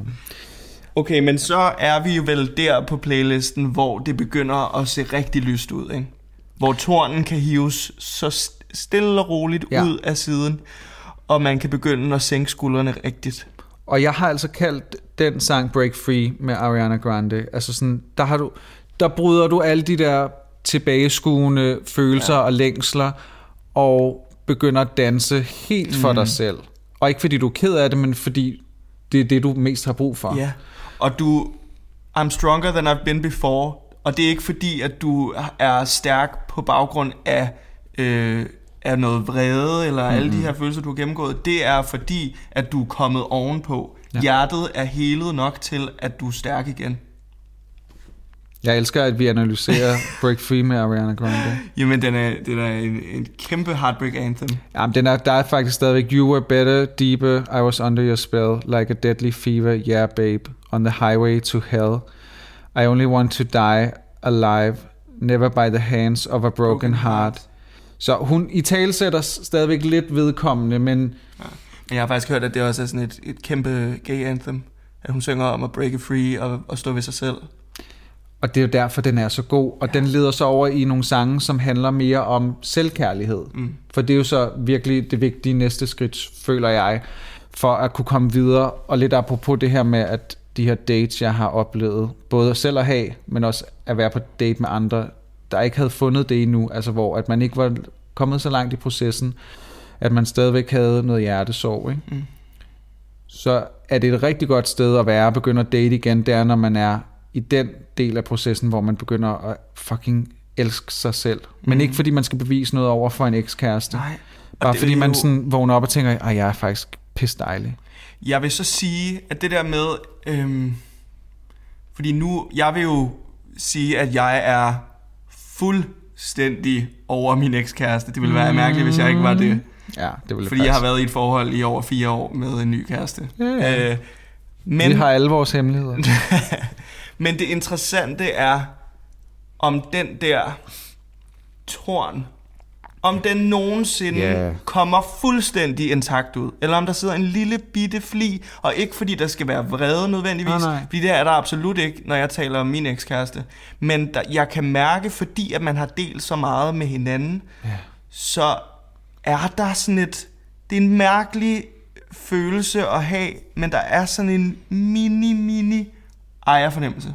Speaker 2: Okay, men så er vi jo vel der på playlisten, hvor det begynder at se rigtig lyst ud, ikke? Hvor tornen kan hives så st- stille og roligt
Speaker 1: ja.
Speaker 2: ud af siden, og man kan begynde at sænke skuldrene rigtigt.
Speaker 1: Og jeg har altså kaldt den sang Break Free med Ariana Grande. Altså sådan, der har du, der bryder du alle de der tilbageskuende følelser ja. og længsler, og begynder at danse helt for dig selv. Og ikke fordi du er ked af det, men fordi det er det, du mest har brug for.
Speaker 2: Ja. Og du... I'm stronger than I've been before. Og det er ikke fordi, at du er stærk på baggrund af, øh, af noget vrede, eller mm-hmm. alle de her følelser, du har gennemgået. Det er fordi, at du er kommet ovenpå. Ja. Hjertet er helet nok til, at du er stærk igen.
Speaker 1: Jeg elsker, at vi analyserer Break Free med Ariana Grande.
Speaker 2: Jamen, den er, den er en, en kæmpe heartbreak anthem.
Speaker 1: Jamen, den er, der er faktisk stadigvæk You were better, deeper, I was under your spell, like a deadly fever, yeah babe, on the highway to hell. I only want to die alive, never by the hands of a broken, heart. Så hun i tale sætter stadigvæk lidt vedkommende, men
Speaker 2: Men jeg har faktisk hørt, at det også er sådan et, et kæmpe gay anthem. At hun synger om at break free og, og stå ved sig selv.
Speaker 1: Og det er jo derfor, den er så god. Og ja. den leder så over i nogle sange, som handler mere om selvkærlighed. Mm. For det er jo så virkelig det vigtige næste skridt, føler jeg, for at kunne komme videre. Og lidt apropos det her med, at de her dates, jeg har oplevet, både selv at have, men også at være på date med andre, der ikke havde fundet det endnu, altså hvor at man ikke var kommet så langt i processen, at man stadigvæk havde noget hjertesorg. Ikke? Mm. Så er det et rigtig godt sted at være og begynde at date igen, det er, når man er i den del af processen, hvor man begynder at fucking elske sig selv. Men
Speaker 2: Mm.
Speaker 1: ikke fordi man skal bevise noget over for en ekskæreste.
Speaker 2: Nej.
Speaker 1: Bare fordi man
Speaker 2: jo-
Speaker 1: sådan vågner op og tænker, at jeg er faktisk pisse dejlig.
Speaker 2: Jeg vil så sige, at det der med... Øhm, fordi nu, jeg vil jo sige, at jeg er fuldstændig over min ekskæreste. Det ville være mærkeligt, hvis jeg ikke var det.
Speaker 1: Ja, det vil
Speaker 2: Fordi jeg har været i et forhold i over fire år med en ny kæreste.
Speaker 1: Ja.
Speaker 2: Øh,
Speaker 1: Men...
Speaker 2: men,
Speaker 1: Vi har alle vores hemmeligheder.
Speaker 2: men det interessante er, om den der torn, om den nogensinde yeah. kommer fuldstændig intakt ud, eller om der sidder en lille bitte fli, og ikke fordi der skal være vrede nødvendigvis,
Speaker 1: Nej, nej.
Speaker 2: fordi det er der absolut ikke, når jeg taler om min ekskæreste, men der, jeg kan mærke, fordi at man har delt så meget med hinanden,
Speaker 1: Ja.
Speaker 2: så er der sådan et, det er en mærkelig følelse at have, men der er sådan en mini, mini ejerfornemmelse.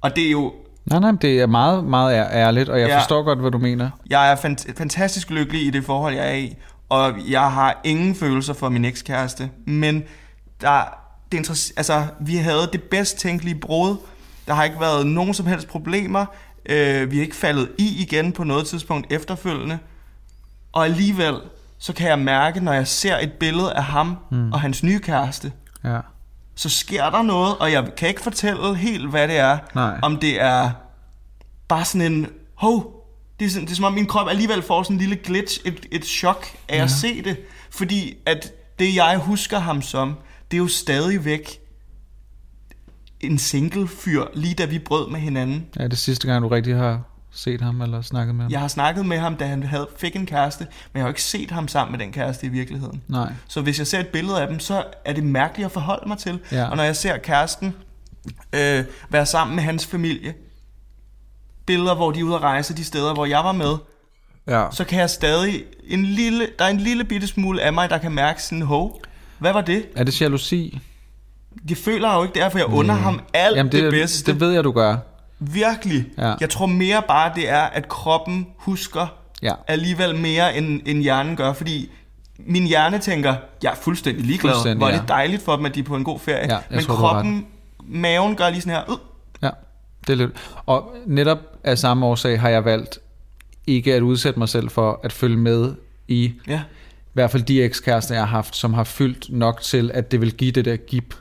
Speaker 2: Og det er jo,
Speaker 1: Nej, nej, det er meget, meget ær- ærligt, og jeg
Speaker 2: Ja.
Speaker 1: forstår godt, hvad du mener.
Speaker 2: jeg er fant- fantastisk lykkelig i det forhold, jeg er i, og jeg har ingen følelser for min ekskæreste, men der, det er interess- altså, vi havde det bedst tænkelige brud, der har ikke været nogen som helst problemer, øh, vi er ikke faldet i igen på noget tidspunkt efterfølgende, og alligevel, så kan jeg mærke, når jeg ser et billede af ham mm. og hans nye kæreste,
Speaker 1: Ja.
Speaker 2: Så sker der noget, og jeg kan ikke fortælle helt, hvad det er.
Speaker 1: Nej.
Speaker 2: Om det er bare sådan en, hov, det er, sådan, det er som om min krop alligevel får sådan en lille glitch, et, et chok af ja. at se det. Fordi at det, jeg husker ham som, det er jo stadigvæk en single fyr, lige da vi brød med hinanden.
Speaker 1: Ja, det sidste gang, du rigtig har set ham eller snakket med ham.
Speaker 2: Jeg har snakket med ham, da han havde, fik en kæreste, men jeg har jo ikke set ham sammen med den kæreste i virkeligheden.
Speaker 1: Nej.
Speaker 2: Så hvis jeg ser et billede af dem, så er det mærkeligt at forholde mig til.
Speaker 1: Ja.
Speaker 2: Og når jeg ser kæresten øh, være sammen med hans familie, billeder, hvor de er ude at rejse de steder, hvor jeg var med,
Speaker 1: Ja.
Speaker 2: så kan jeg stadig, en lille, der er en lille bitte smule af mig, der kan mærke sådan, hov, hvad var det?
Speaker 1: Er det jalousi?
Speaker 2: Det føler jeg jo ikke, det er, for jeg under ham alt
Speaker 1: Jamen,
Speaker 2: det,
Speaker 1: det,
Speaker 2: det bedste.
Speaker 1: det ved jeg, du gør.
Speaker 2: Virkelig.
Speaker 1: Ja.
Speaker 2: Jeg tror mere bare, det er, at kroppen husker
Speaker 1: Ja.
Speaker 2: alligevel mere, end, end hjernen gør, fordi min hjerne tænker, jeg er fuldstændig ligeglad.
Speaker 1: Fuldstændig,
Speaker 2: Hvor er
Speaker 1: ja.
Speaker 2: det dejligt for dem, at de er på en god ferie.
Speaker 1: Ja,
Speaker 2: Men
Speaker 1: tror,
Speaker 2: kroppen, maven gør lige sådan her, øh,
Speaker 1: Ja, det er lidt. Og netop af samme årsag har jeg valgt ikke at udsætte mig selv for at følge med i
Speaker 2: ja.
Speaker 1: i hvert fald de ekskærester, jeg har haft, som har fyldt nok til, at det vil give det der gip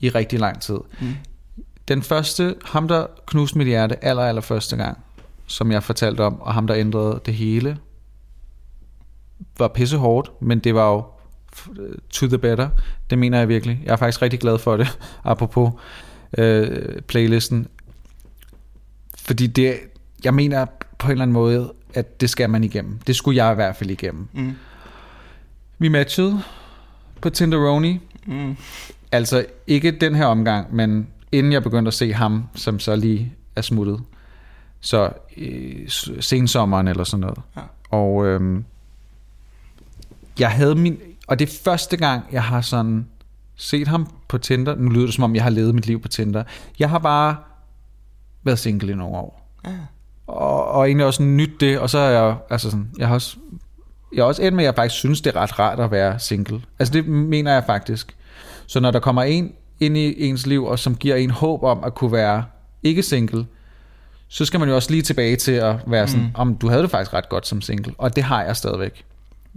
Speaker 1: i rigtig lang tid. Mm. Den første, ham der knuste mit hjerte aller, aller første gang, som jeg fortalte om, og ham der ændrede det hele, var pisse hårdt, men det var jo f- to the better. Det mener jeg virkelig. Jeg er faktisk rigtig glad for det, apropos øh, playlisten. Fordi det, jeg mener på en eller anden måde, at det skal man igennem. Det skulle jeg i hvert fald igennem.
Speaker 2: Mm.
Speaker 1: Vi matchede på Tinderoni.
Speaker 2: Mm.
Speaker 1: Altså ikke den her omgang, men inden jeg begyndte at se ham, som så lige er smuttet. Så øh, sensommeren eller sådan noget.
Speaker 2: Ja.
Speaker 1: Og øhm, jeg havde min... Og det er første gang, jeg har sådan set ham på Tinder. Nu lyder det som om, jeg har levet mit liv på Tinder. Jeg har bare været single i nogle år.
Speaker 2: Ja.
Speaker 1: Og, og egentlig også nyt det. Og så er jeg altså sådan... Jeg har også, jeg har også endt med, at jeg faktisk synes, det er ret rart at være single. Altså det mener jeg faktisk. Så når der kommer en ind i ens liv, og som giver en håb om at kunne være ikke single, så skal man jo også lige tilbage til at være sådan, mm. om du havde det faktisk ret godt som single, og det har jeg stadigvæk.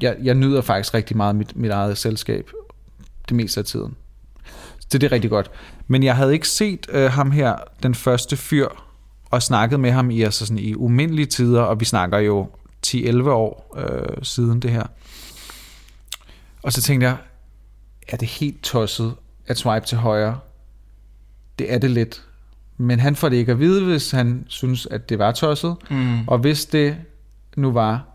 Speaker 1: Jeg, jeg nyder faktisk rigtig meget mit, mit eget selskab det meste af tiden. Så det er rigtig godt. Men jeg havde ikke set øh, ham her, den første fyr, og snakket med ham i, altså sådan, i umindelige tider, og vi snakker jo 10-11 år øh, siden det her. Og så tænkte jeg, er det helt tosset at swipe til højre? Det er det lidt. Men han får det ikke at vide, hvis han synes, at det var tosset.
Speaker 2: Mm.
Speaker 1: Og hvis det nu var,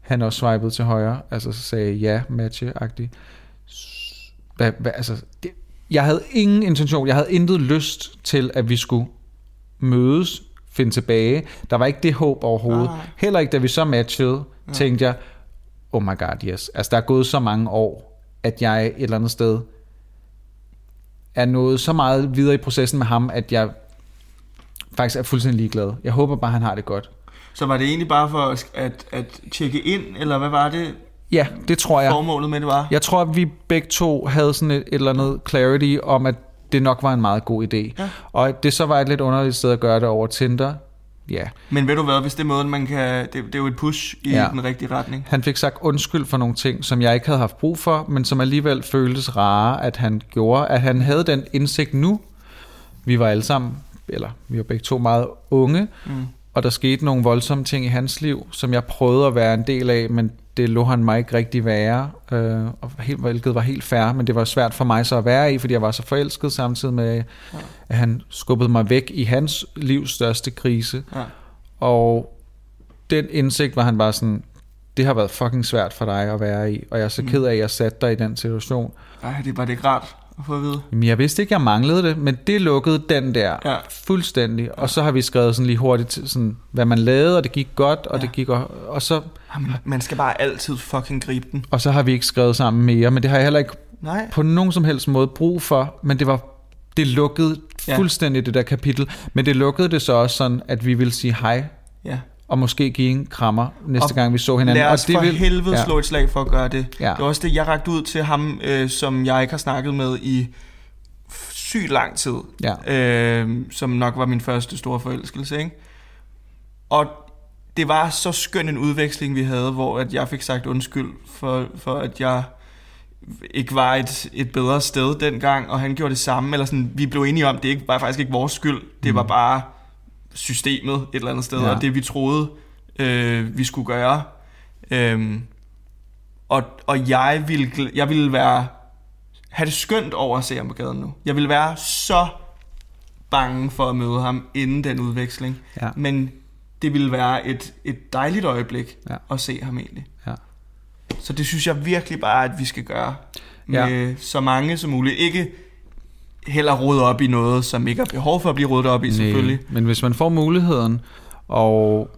Speaker 1: han også swipede til højre, altså så sagde ja, matche-agtigt. Hvad, hvad, altså, det, jeg havde ingen intention, jeg havde intet lyst til, at vi skulle mødes finde tilbage. Der var ikke det håb overhovedet.
Speaker 2: Nej.
Speaker 1: Heller ikke da vi så matchede, tænkte jeg, oh my god, yes. Altså der er gået så mange år, at jeg et eller andet sted er nået så meget videre i processen med ham, at jeg faktisk er fuldstændig ligeglad. Jeg håber bare, han har det godt.
Speaker 2: Så var det egentlig bare for at, at, tjekke ind, eller hvad var det,
Speaker 1: Ja, det tror jeg.
Speaker 2: formålet med det var?
Speaker 1: Jeg tror, at vi begge to havde sådan et, et eller andet clarity om, at det nok var en meget god idé.
Speaker 2: Ja.
Speaker 1: Og det så var et lidt underligt sted at gøre det over Tinder. Ja,
Speaker 2: Men ved du hvad, hvis det er måden, man kan... Det, det er jo et push i
Speaker 1: Ja.
Speaker 2: den rigtige retning.
Speaker 1: han fik sagt undskyld for nogle ting, som jeg ikke havde haft brug for, men som alligevel føltes rare, at han gjorde. At han havde den indsigt nu. Vi var alle sammen, eller vi var begge to meget unge,
Speaker 2: Mm.
Speaker 1: Og der skete nogle voldsomme ting i hans liv, som jeg prøvede at være en del af, men det lå han mig ikke rigtig være, øh, og helt, hvilket var helt fair, men det var svært for mig så at være i, fordi jeg var så forelsket samtidig med, at han skubbede mig væk i hans livs største krise.
Speaker 2: Ja.
Speaker 1: Og den indsigt var han bare sådan, det har været fucking svært for dig at være i, og jeg er så ked af, at jeg satte dig i den situation.
Speaker 2: Ej, det var det ikke rart at få at vide.
Speaker 1: Men jeg vidste ikke, jeg manglede det, men det lukkede den der
Speaker 2: Ja.
Speaker 1: fuldstændig. Og så har vi skrevet sådan lige hurtigt, sådan, hvad man lavede, og det gik godt, og
Speaker 2: Ja.
Speaker 1: det gik og, og så
Speaker 2: Jamen, man skal bare altid fucking gribe den.
Speaker 1: og så har vi ikke skrevet sammen mere, men det har jeg heller ikke
Speaker 2: Nej.
Speaker 1: på nogen som helst måde brug for, men det var det lukkede
Speaker 2: Ja.
Speaker 1: fuldstændig det der kapitel, men det lukkede det så også sådan, at vi ville sige hej,
Speaker 2: Ja.
Speaker 1: Og måske give en krammer næste
Speaker 2: Og
Speaker 1: gang vi så hinanden.
Speaker 2: Lad os
Speaker 1: og det
Speaker 2: for
Speaker 1: vil-
Speaker 2: helvede
Speaker 1: ja.
Speaker 2: slå et slag for at gøre det.
Speaker 1: Ja.
Speaker 2: Det var også det, jeg rakte ud til ham, øh, som jeg ikke har snakket med i sygt lang tid.
Speaker 1: Ja.
Speaker 2: Øh, som nok var min første store forelskelse, ikke? Og det var så skøn en udveksling, vi havde, hvor at jeg fik sagt undskyld for, for at jeg ikke var et, et bedre sted dengang, og han gjorde det samme, eller sådan, vi blev enige om, det ikke, var faktisk ikke vores skyld, det var bare systemet et eller andet sted,
Speaker 1: Ja.
Speaker 2: ja. og det vi troede, øh, vi skulle gøre. Øhm, og, og jeg ville, jeg ville være, have det skønt over at se ham på gaden nu. Jeg ville være så bange for at møde ham inden den udveksling.
Speaker 1: Ja.
Speaker 2: Men det ville være et, et dejligt øjeblik
Speaker 1: Ja.
Speaker 2: at se ham egentlig.
Speaker 1: Ja.
Speaker 2: Så det synes jeg virkelig bare, at vi skal gøre
Speaker 1: Ja.
Speaker 2: med så mange som muligt. Ikke heller rode op i noget, som ikke har behov for at blive rodet op i, selvfølgelig.
Speaker 1: Nej, men hvis man får muligheden, og,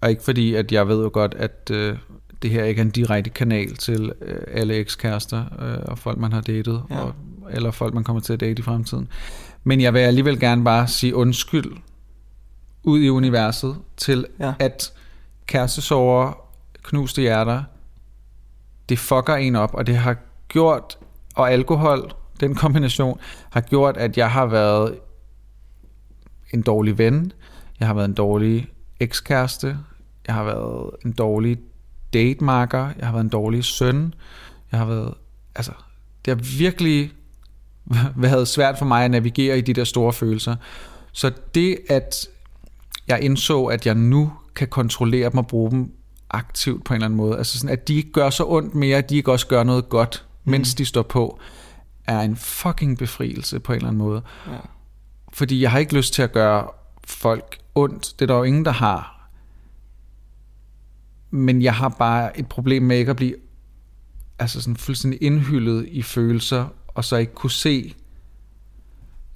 Speaker 1: og ikke fordi, at jeg ved jo godt, at øh, det her ikke er en direkte kanal til øh, alle ekskærester øh, og folk, man har datet,
Speaker 2: Ja.
Speaker 1: og, eller folk, man kommer til at date i fremtiden. Men jeg vil alligevel gerne bare sige undskyld ud i universet til,
Speaker 2: ja.
Speaker 1: at kærestesover, knuste hjerter, det fucker en op, og det har gjort, og alkohol, den kombination, har gjort, at jeg har været en dårlig ven, jeg har været en dårlig ekskæreste, jeg har været en dårlig datemarker, jeg har været en dårlig søn, jeg har været, altså, det har virkelig været svært for mig at navigere i de der store følelser. Så det, at jeg indså, at jeg nu kan kontrollere dem og bruge dem aktivt på en eller anden måde, altså sådan, at de ikke gør så ondt mere, at de ikke også gør noget godt, mens de står på, er en fucking befrielse på en eller anden måde.
Speaker 2: Ja.
Speaker 1: Fordi jeg har ikke lyst til at gøre folk ondt. Det er der jo ingen, der har. Men jeg har bare et problem med ikke at blive altså sådan fuldstændig indhyllet i følelser, og så ikke kunne se,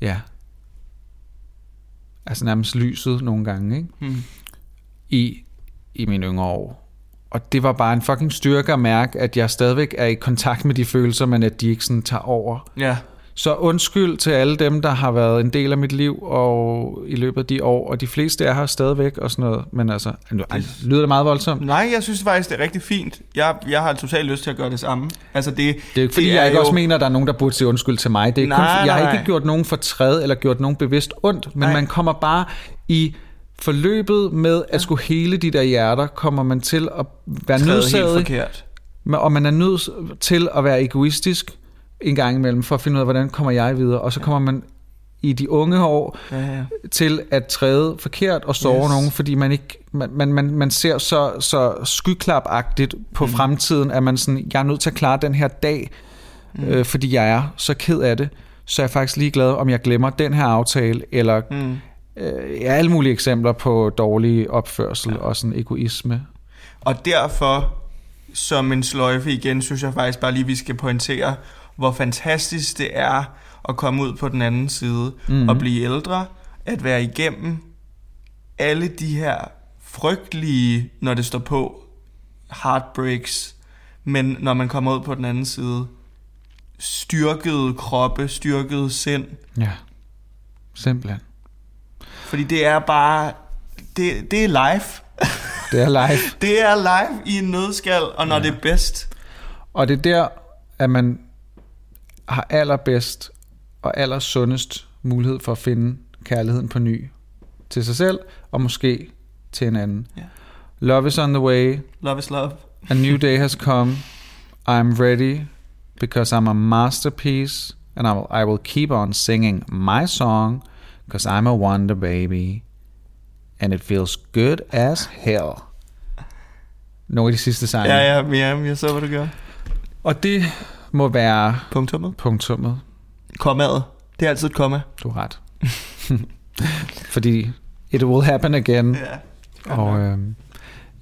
Speaker 1: ja, altså nærmest lyset nogle gange, ikke?
Speaker 2: Hmm.
Speaker 1: i, i mine yngre år. Og det var bare en fucking styrke at mærke, at jeg stadigvæk er i kontakt med de følelser, men at de ikke sådan tager over.
Speaker 2: Ja.
Speaker 1: Så undskyld til alle dem, der har været en del af mit liv og i løbet af de år, og de fleste er her stadigvæk og sådan noget. Men altså, nu- ej, lyder det meget voldsomt?
Speaker 2: Nej, jeg synes faktisk, det er rigtig fint. Jeg, jeg har totalt lyst til at gøre det samme. Altså det,
Speaker 1: Det er ikke fordi,
Speaker 2: det
Speaker 1: jeg ikke
Speaker 2: jo-
Speaker 1: også mener, at der er nogen, der burde sige undskyld til mig. Det er
Speaker 2: Nej,
Speaker 1: kun, jeg har
Speaker 2: nej,
Speaker 1: ikke gjort nogen fortræd eller gjort nogen bevidst ondt, men
Speaker 2: Nej.
Speaker 1: man kommer bare i forløbet med at skulle hele de der hjerter, kommer man til at være
Speaker 2: træde helt
Speaker 1: nødsaget,
Speaker 2: forkert.
Speaker 1: Men- og man er nødt til at være egoistisk en gang imellem, for at finde ud af, hvordan kommer jeg videre. Og så kommer man i de unge år
Speaker 2: Ja, ja.
Speaker 1: til at træde forkert og sove
Speaker 2: Yes.
Speaker 1: nogen, fordi man ikke man, man, man, man ser så, så skyklapagtigt på mm. fremtiden, at man sådan, jeg er nødt til at klare den her dag, mm. øh, fordi jeg er så ked af det, så er jeg faktisk ligeglad, om jeg glemmer den her aftale, eller
Speaker 2: Mm.
Speaker 1: Øh, ja, alle mulige eksempler på dårlig opførsel ja. og sådan egoisme.
Speaker 2: Og derfor, som en sløjfe igen, synes jeg faktisk bare lige, vi skal pointere, hvor fantastisk det er at komme ud på den anden side mm. og blive ældre, at være igennem alle de her frygtelige, når det står på, heartbreaks, men når man kommer ud på den anden side, styrkede kroppe, styrkede sind.
Speaker 1: Ja. Simpelthen.
Speaker 2: Fordi det er bare, det, det er live.
Speaker 1: Det er live.
Speaker 2: Det er live i en nødskal, og når ja. det er bedst.
Speaker 1: Og det er der, at man har allerbedst og allersundest mulighed for at finde kærligheden på ny til sig selv, og måske til en anden.
Speaker 2: Ja.
Speaker 1: Love is on the way.
Speaker 2: Love is love.
Speaker 1: A new day has come. I'm ready because I'm a masterpiece, and I will, I will keep on singing my song because I'm a wonder baby, and it feels good as hell. Nogle af de sidste sange.
Speaker 2: Ja, ja, ja, jeg så, hvad du gør.
Speaker 1: Og det må være
Speaker 2: Punktummet.
Speaker 1: punktummet.
Speaker 2: Kommaet. Det er altid et komma.
Speaker 1: Du har ret. Fordi it will happen again.
Speaker 2: Ja.
Speaker 1: Og øhm,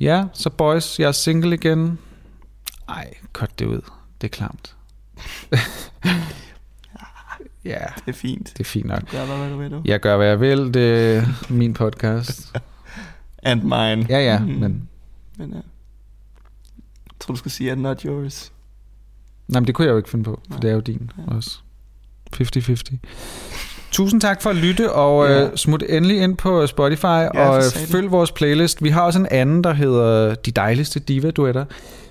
Speaker 1: ja, så boys, jeg er single igen. Ej, cut det ud. Det er klamt. ja,
Speaker 2: Det er fint.
Speaker 1: det er fint nok.
Speaker 2: Gør bare, hvad du vil, du.
Speaker 1: Jeg gør, hvad jeg vil. Det er min podcast.
Speaker 2: And mine.
Speaker 1: Ja, ja,
Speaker 2: Mhm.
Speaker 1: men...
Speaker 2: Men ja. Jeg tror, du skulle sige, and not yours.
Speaker 1: Nej, men det kunne jeg jo ikke finde på, for
Speaker 2: Nej.
Speaker 1: det er jo din også. 50-50. Tusind tak for at lytte, og
Speaker 2: Ja.
Speaker 1: øh, smut endelig ind på Spotify, og øh, følg vores playlist. Vi har også en anden, der hedder De Dejligste Diva-duetter.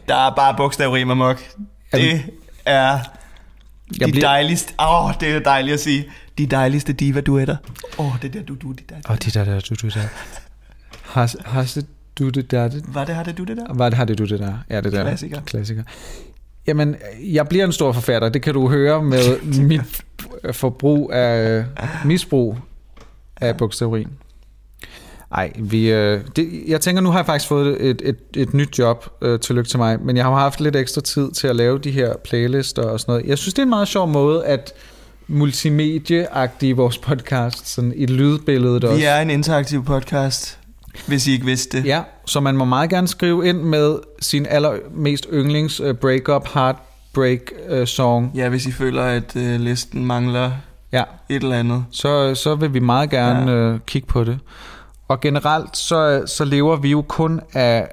Speaker 2: Der er bare bogstavrim amok.
Speaker 1: Er vi-
Speaker 2: Det er
Speaker 1: Jeg
Speaker 2: de
Speaker 1: bliver-
Speaker 2: dejligste... Åh, oh, det er dejligt at sige. De dejligste diva-duetter. Åh, oh, det der du, du, de dejligste.
Speaker 1: Og de der, der, du, du, der. Har, har det, du, det der, det,
Speaker 2: Var det, har det du det der?
Speaker 1: Hvad har det du det der? Ja, det der.
Speaker 2: Klassiker.
Speaker 1: Klassiker. Jamen, jeg bliver en stor forfatter. Det kan du høre med mit forbrug af misbrug af bogstaverin. Ej, vi, øh, det, jeg tænker, nu har jeg faktisk fået et, et, et nyt job. Øh, tillykke til mig. Men jeg har haft lidt ekstra tid til at lave de her playlister og sådan noget. Jeg synes, det er en meget sjov måde at multimedieagtige vores podcast, sådan i lydbilledet også.
Speaker 2: Vi er en interaktiv podcast, hvis I ikke vidste det.
Speaker 1: Ja, så man må meget gerne skrive ind med sin allermest yndlings uh, breakup heartbreak uh, song.
Speaker 2: Ja, hvis I føler, at uh, listen mangler
Speaker 1: Ja,
Speaker 2: et eller andet.
Speaker 1: så, så vil vi meget gerne
Speaker 2: Ja.
Speaker 1: uh, kigge på det. Og generelt så, så lever vi jo kun af,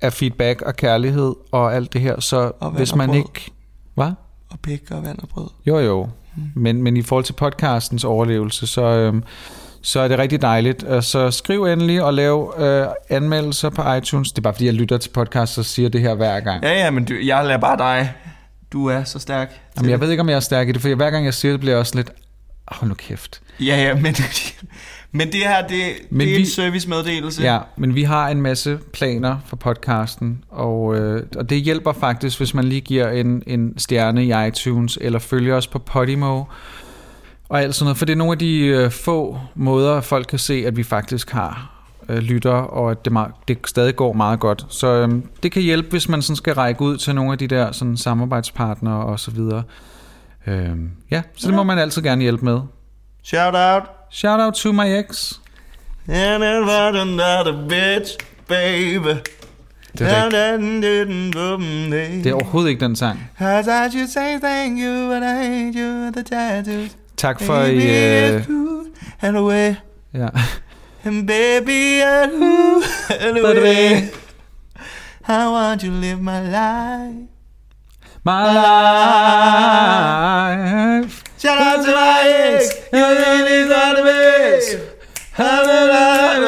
Speaker 1: af feedback og kærlighed og alt det her. Så
Speaker 2: Og
Speaker 1: hvis man
Speaker 2: brød.
Speaker 1: ikke... Hvad?
Speaker 2: Og pik og vand og brød.
Speaker 1: Jo jo, men, men i forhold til podcastens overlevelse, så, øhm, så er det rigtig dejligt. Øh, Så skriv endelig og lav øh, anmeldelser på iTunes. Det er bare fordi, jeg lytter til podcast og siger det her hver gang.
Speaker 2: Ja, ja, men du, jeg lader bare dig. Du er så stærk.
Speaker 1: Jamen, jeg ved ikke, om jeg er stærk i det, for hver gang jeg siger det, bliver jeg også lidt... Hold nu kæft.
Speaker 2: Ja, ja, men, men det her, det,
Speaker 1: Men
Speaker 2: det er
Speaker 1: vi-
Speaker 2: en servicemeddelelse.
Speaker 1: Ja, men vi har en masse planer for podcasten, og, øh, og det hjælper faktisk, hvis man lige giver en, en stjerne i iTunes, eller følger os på Podimo, og alt sådan noget. For det er nogle af de øh, få måder, folk kan se, at vi faktisk har øh, lytter, og at det, meget, det stadig går meget godt. Så øh, det kan hjælpe, hvis man sådan skal række ud til nogle af de der sådan, samarbejdspartnere og så videre. Øh, ja, så det må man altid gerne hjælpe med.
Speaker 2: Shout out.
Speaker 1: Shout out to my ex.
Speaker 2: And it was another bitch, baby.
Speaker 1: Det er, rigtigt.
Speaker 2: Det
Speaker 1: er overhovedet ikke den sang. Tak for
Speaker 2: Baby, true, and away.
Speaker 1: ja.
Speaker 2: And baby, and who, and away. I want you live my life.
Speaker 1: My life.
Speaker 2: Shout out to my ex, you really are the best. I'm alive,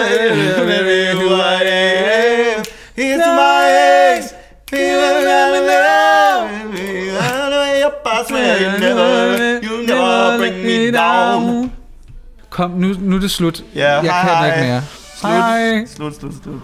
Speaker 2: baby, who I am. It's my ex, people let me know. I know you pass me, you never, you never bring me down.
Speaker 1: Kom, nu, nu er det slut.
Speaker 2: Ja,
Speaker 1: jeg
Speaker 2: hej,
Speaker 1: kan
Speaker 2: hej.
Speaker 1: ikke mere.
Speaker 2: Slut,
Speaker 1: Hej.
Speaker 2: slut, slut, slut.